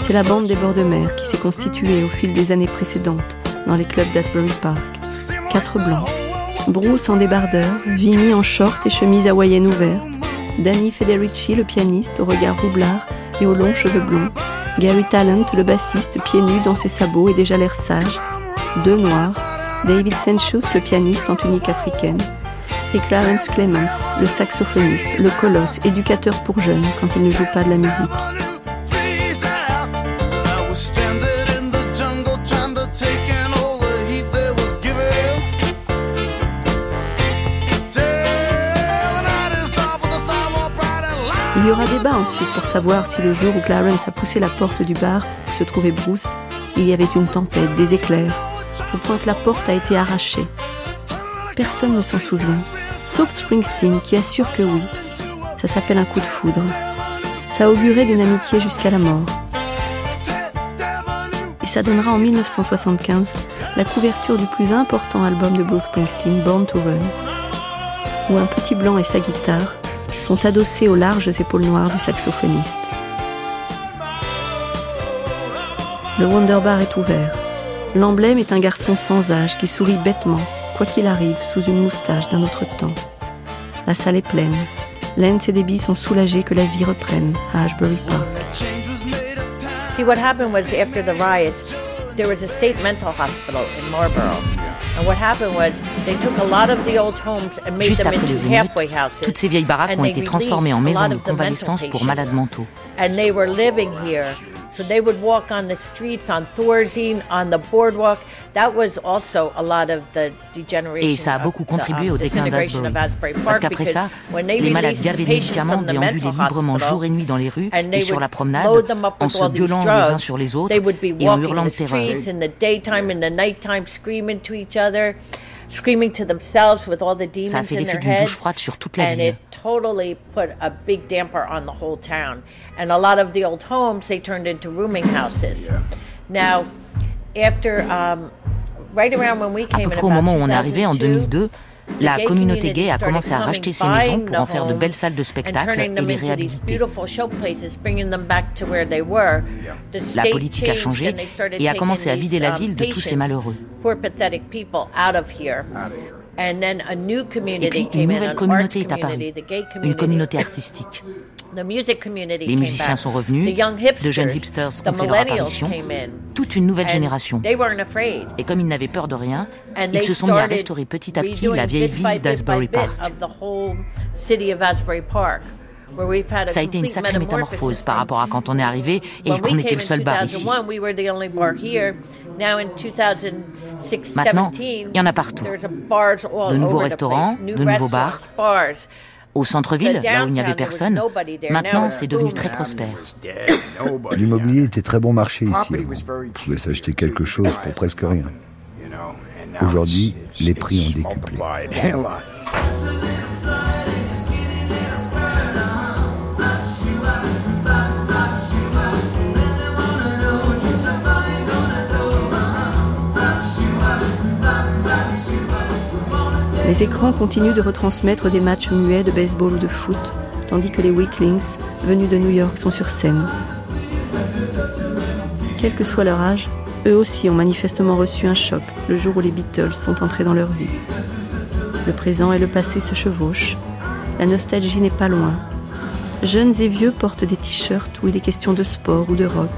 C'est la bande des bords de mer qui s'est constituée au fil des années précédentes dans les clubs d'Asbury Park. Quatre blancs. Bruce en débardeur, Vinny en short et chemise hawaïenne ouverte, Danny Federici, le pianiste, au regard roublard et aux longs cheveux blonds, Gary Talent, le bassiste, pieds nus dans ses sabots et déjà l'air sage, deux noirs, David Senchus, le pianiste en tunique africaine, et Clarence Clemens, le saxophoniste, le colosse, éducateur pour jeunes quand il ne joue pas de la musique. Y aura débat ensuite pour savoir si le jour où Clarence a poussé la porte du bar où se trouvait Bruce, il y avait une tempête, des éclairs, au point la porte a été arrachée. Personne ne s'en souvient, sauf Springsteen qui assure que oui. Ça s'appelle un coup de foudre. Ça augurait d'une amitié jusqu'à la mort. Et ça donnera en 1975 la couverture du plus important album de Bruce Springsteen, Born to Run, où un petit blanc et sa guitare sont adossés aux larges épaules noires du saxophoniste. Le Wonder Bar est ouvert. L'emblème est un garçon sans âge qui sourit bêtement, quoi qu'il arrive, sous une moustache d'un autre temps. La salle est pleine. Lance et Debbie sont soulagés que la vie reprenne à Ashbury Park. See, what happened was after the riots, there was a state mental hospital in Marlborough. Juste après les émeutes, toutes ces vieilles baraques ont été transformées en maisons de convalescence pour malades mentaux. So they would walk on the streets, on Thorzine, on the boardwalk. That was also a lot of the degeneration. Et ça a beaucoup contribué au déclin d'Asbury. Parce qu'après ça, les malades gavés de médicaments déambulaient librement jour et nuit dans les rues et sur la promenade, en se gueulant les uns sur les autres et en hurlant de terreur screaming to themselves with all the demons Ça a fait l'effet d'une douche froide sur toute la ville. And it totally put a big damper on the whole town. And a lot of the old homes they turned into rooming houses. Yeah. Now, after um, right around when we came à peu près au moment où on est arrivé en 2002, la communauté gay a commencé à racheter ces maisons pour en faire de belles salles de spectacle et les réhabiliter. La politique a changé et a commencé à vider la ville de tous ces malheureux. Et puis une nouvelle communauté est apparue, une communauté artistique. Les musiciens sont revenus, de jeunes hipsters ont fait leur apparition, toute une nouvelle génération. Et comme ils n'avaient peur de rien, ils se sont mis à restaurer petit à petit la vieille ville d'Asbury Park. Ça a été une sacrée métamorphose par rapport à quand on est arrivé et qu'on était le seul bar ici. Maintenant, il y en a partout. De nouveaux restaurants, de nouveaux bars. Au centre-ville, là où il n'y avait personne, maintenant c'est devenu très prospère. L'immobilier était très bon marché ici. On pouvait s'acheter quelque chose pour presque rien. Aujourd'hui, les prix ont décuplé. Les écrans continuent de retransmettre des matchs muets de baseball ou de foot, tandis que les Weaklings, venus de New York, sont sur scène. Quel que soit leur âge, eux aussi ont manifestement reçu un choc le jour où les Beatles sont entrés dans leur vie. Le présent et le passé se chevauchent. La nostalgie n'est pas loin. Jeunes et vieux portent des t-shirts où il est question de sport ou de rock,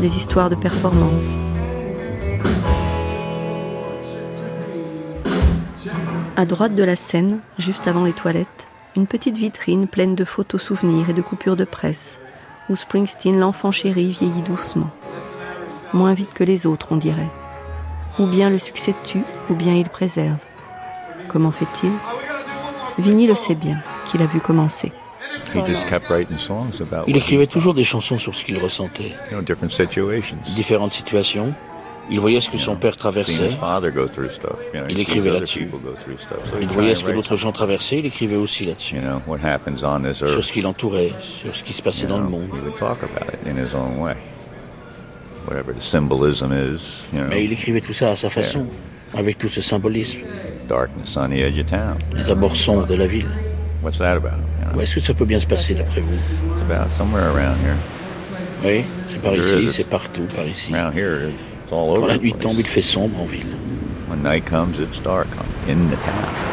des histoires de performance. À droite de la scène, juste avant les toilettes, une petite vitrine pleine de photos souvenirs et de coupures de presse, où Springsteen, l'enfant chéri, vieillit doucement. Moins vite que les autres, on dirait. Ou bien le succès tue, ou bien il préserve. Comment fait-il? Vinny le sait bien, qu'il a vu commencer. Il écrivait toujours des chansons sur ce qu'il ressentait. Différentes situations, il voyait ce que son père traversait. Il écrivait là-dessus. Il voyait ce que d'autres gens traversaient. Il écrivait aussi là-dessus. Sur ce qui l'entourait, sur ce qui se passait dans le monde. Mais il écrivait tout ça à sa façon, avec tout ce symbolisme. Les abords sombres de la ville. Est-ce que ça peut bien se passer d'après vous? Oui, c'est par ici, c'est partout par ici. Quand la nuit tombe, il fait sombre en ville. When night comes, it's dark in the town.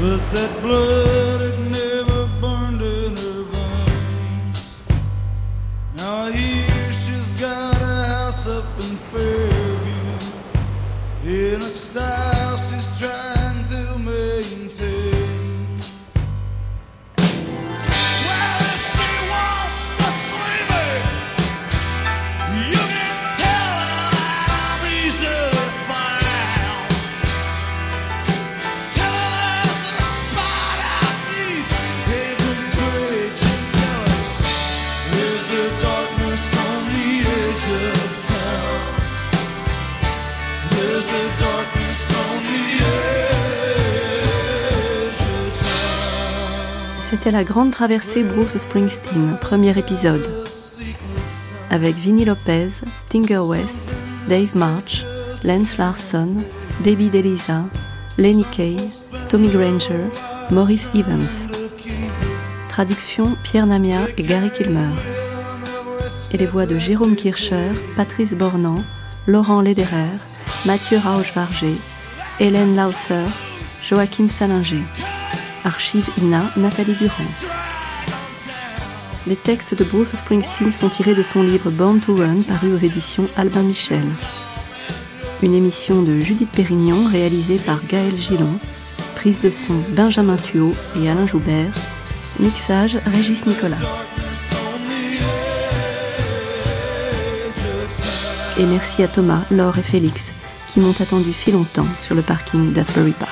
C'était la grande traversée Bruce Springsteen, premier épisode. Avec Vinnie Lopez, Tinger West, Dave March, Lance Larson, David Elisa, Lenny Kay, Tommy Granger, Maurice Evans. Traduction Pierre Namia et Gary Kilmer. Et les voix de Jérôme Kircher, Patrice Bornand, Laurent Lederer, Mathieu Rauch-Varger, Hélène Lausser, Joachim Salinger. Archive INA, Nathalie Durand. Les textes de Bruce Springsteen sont tirés de son livre Born to Run, paru aux éditions Albin Michel. Une émission de Judith Pérignon réalisée par Gaël Gillon, prise de son Benjamin Thuot et Alain Joubert, mixage Régis Nicolas. Et merci à Thomas, Laure et Félix qui m'ont attendu si longtemps sur le parking d'Asbury Park.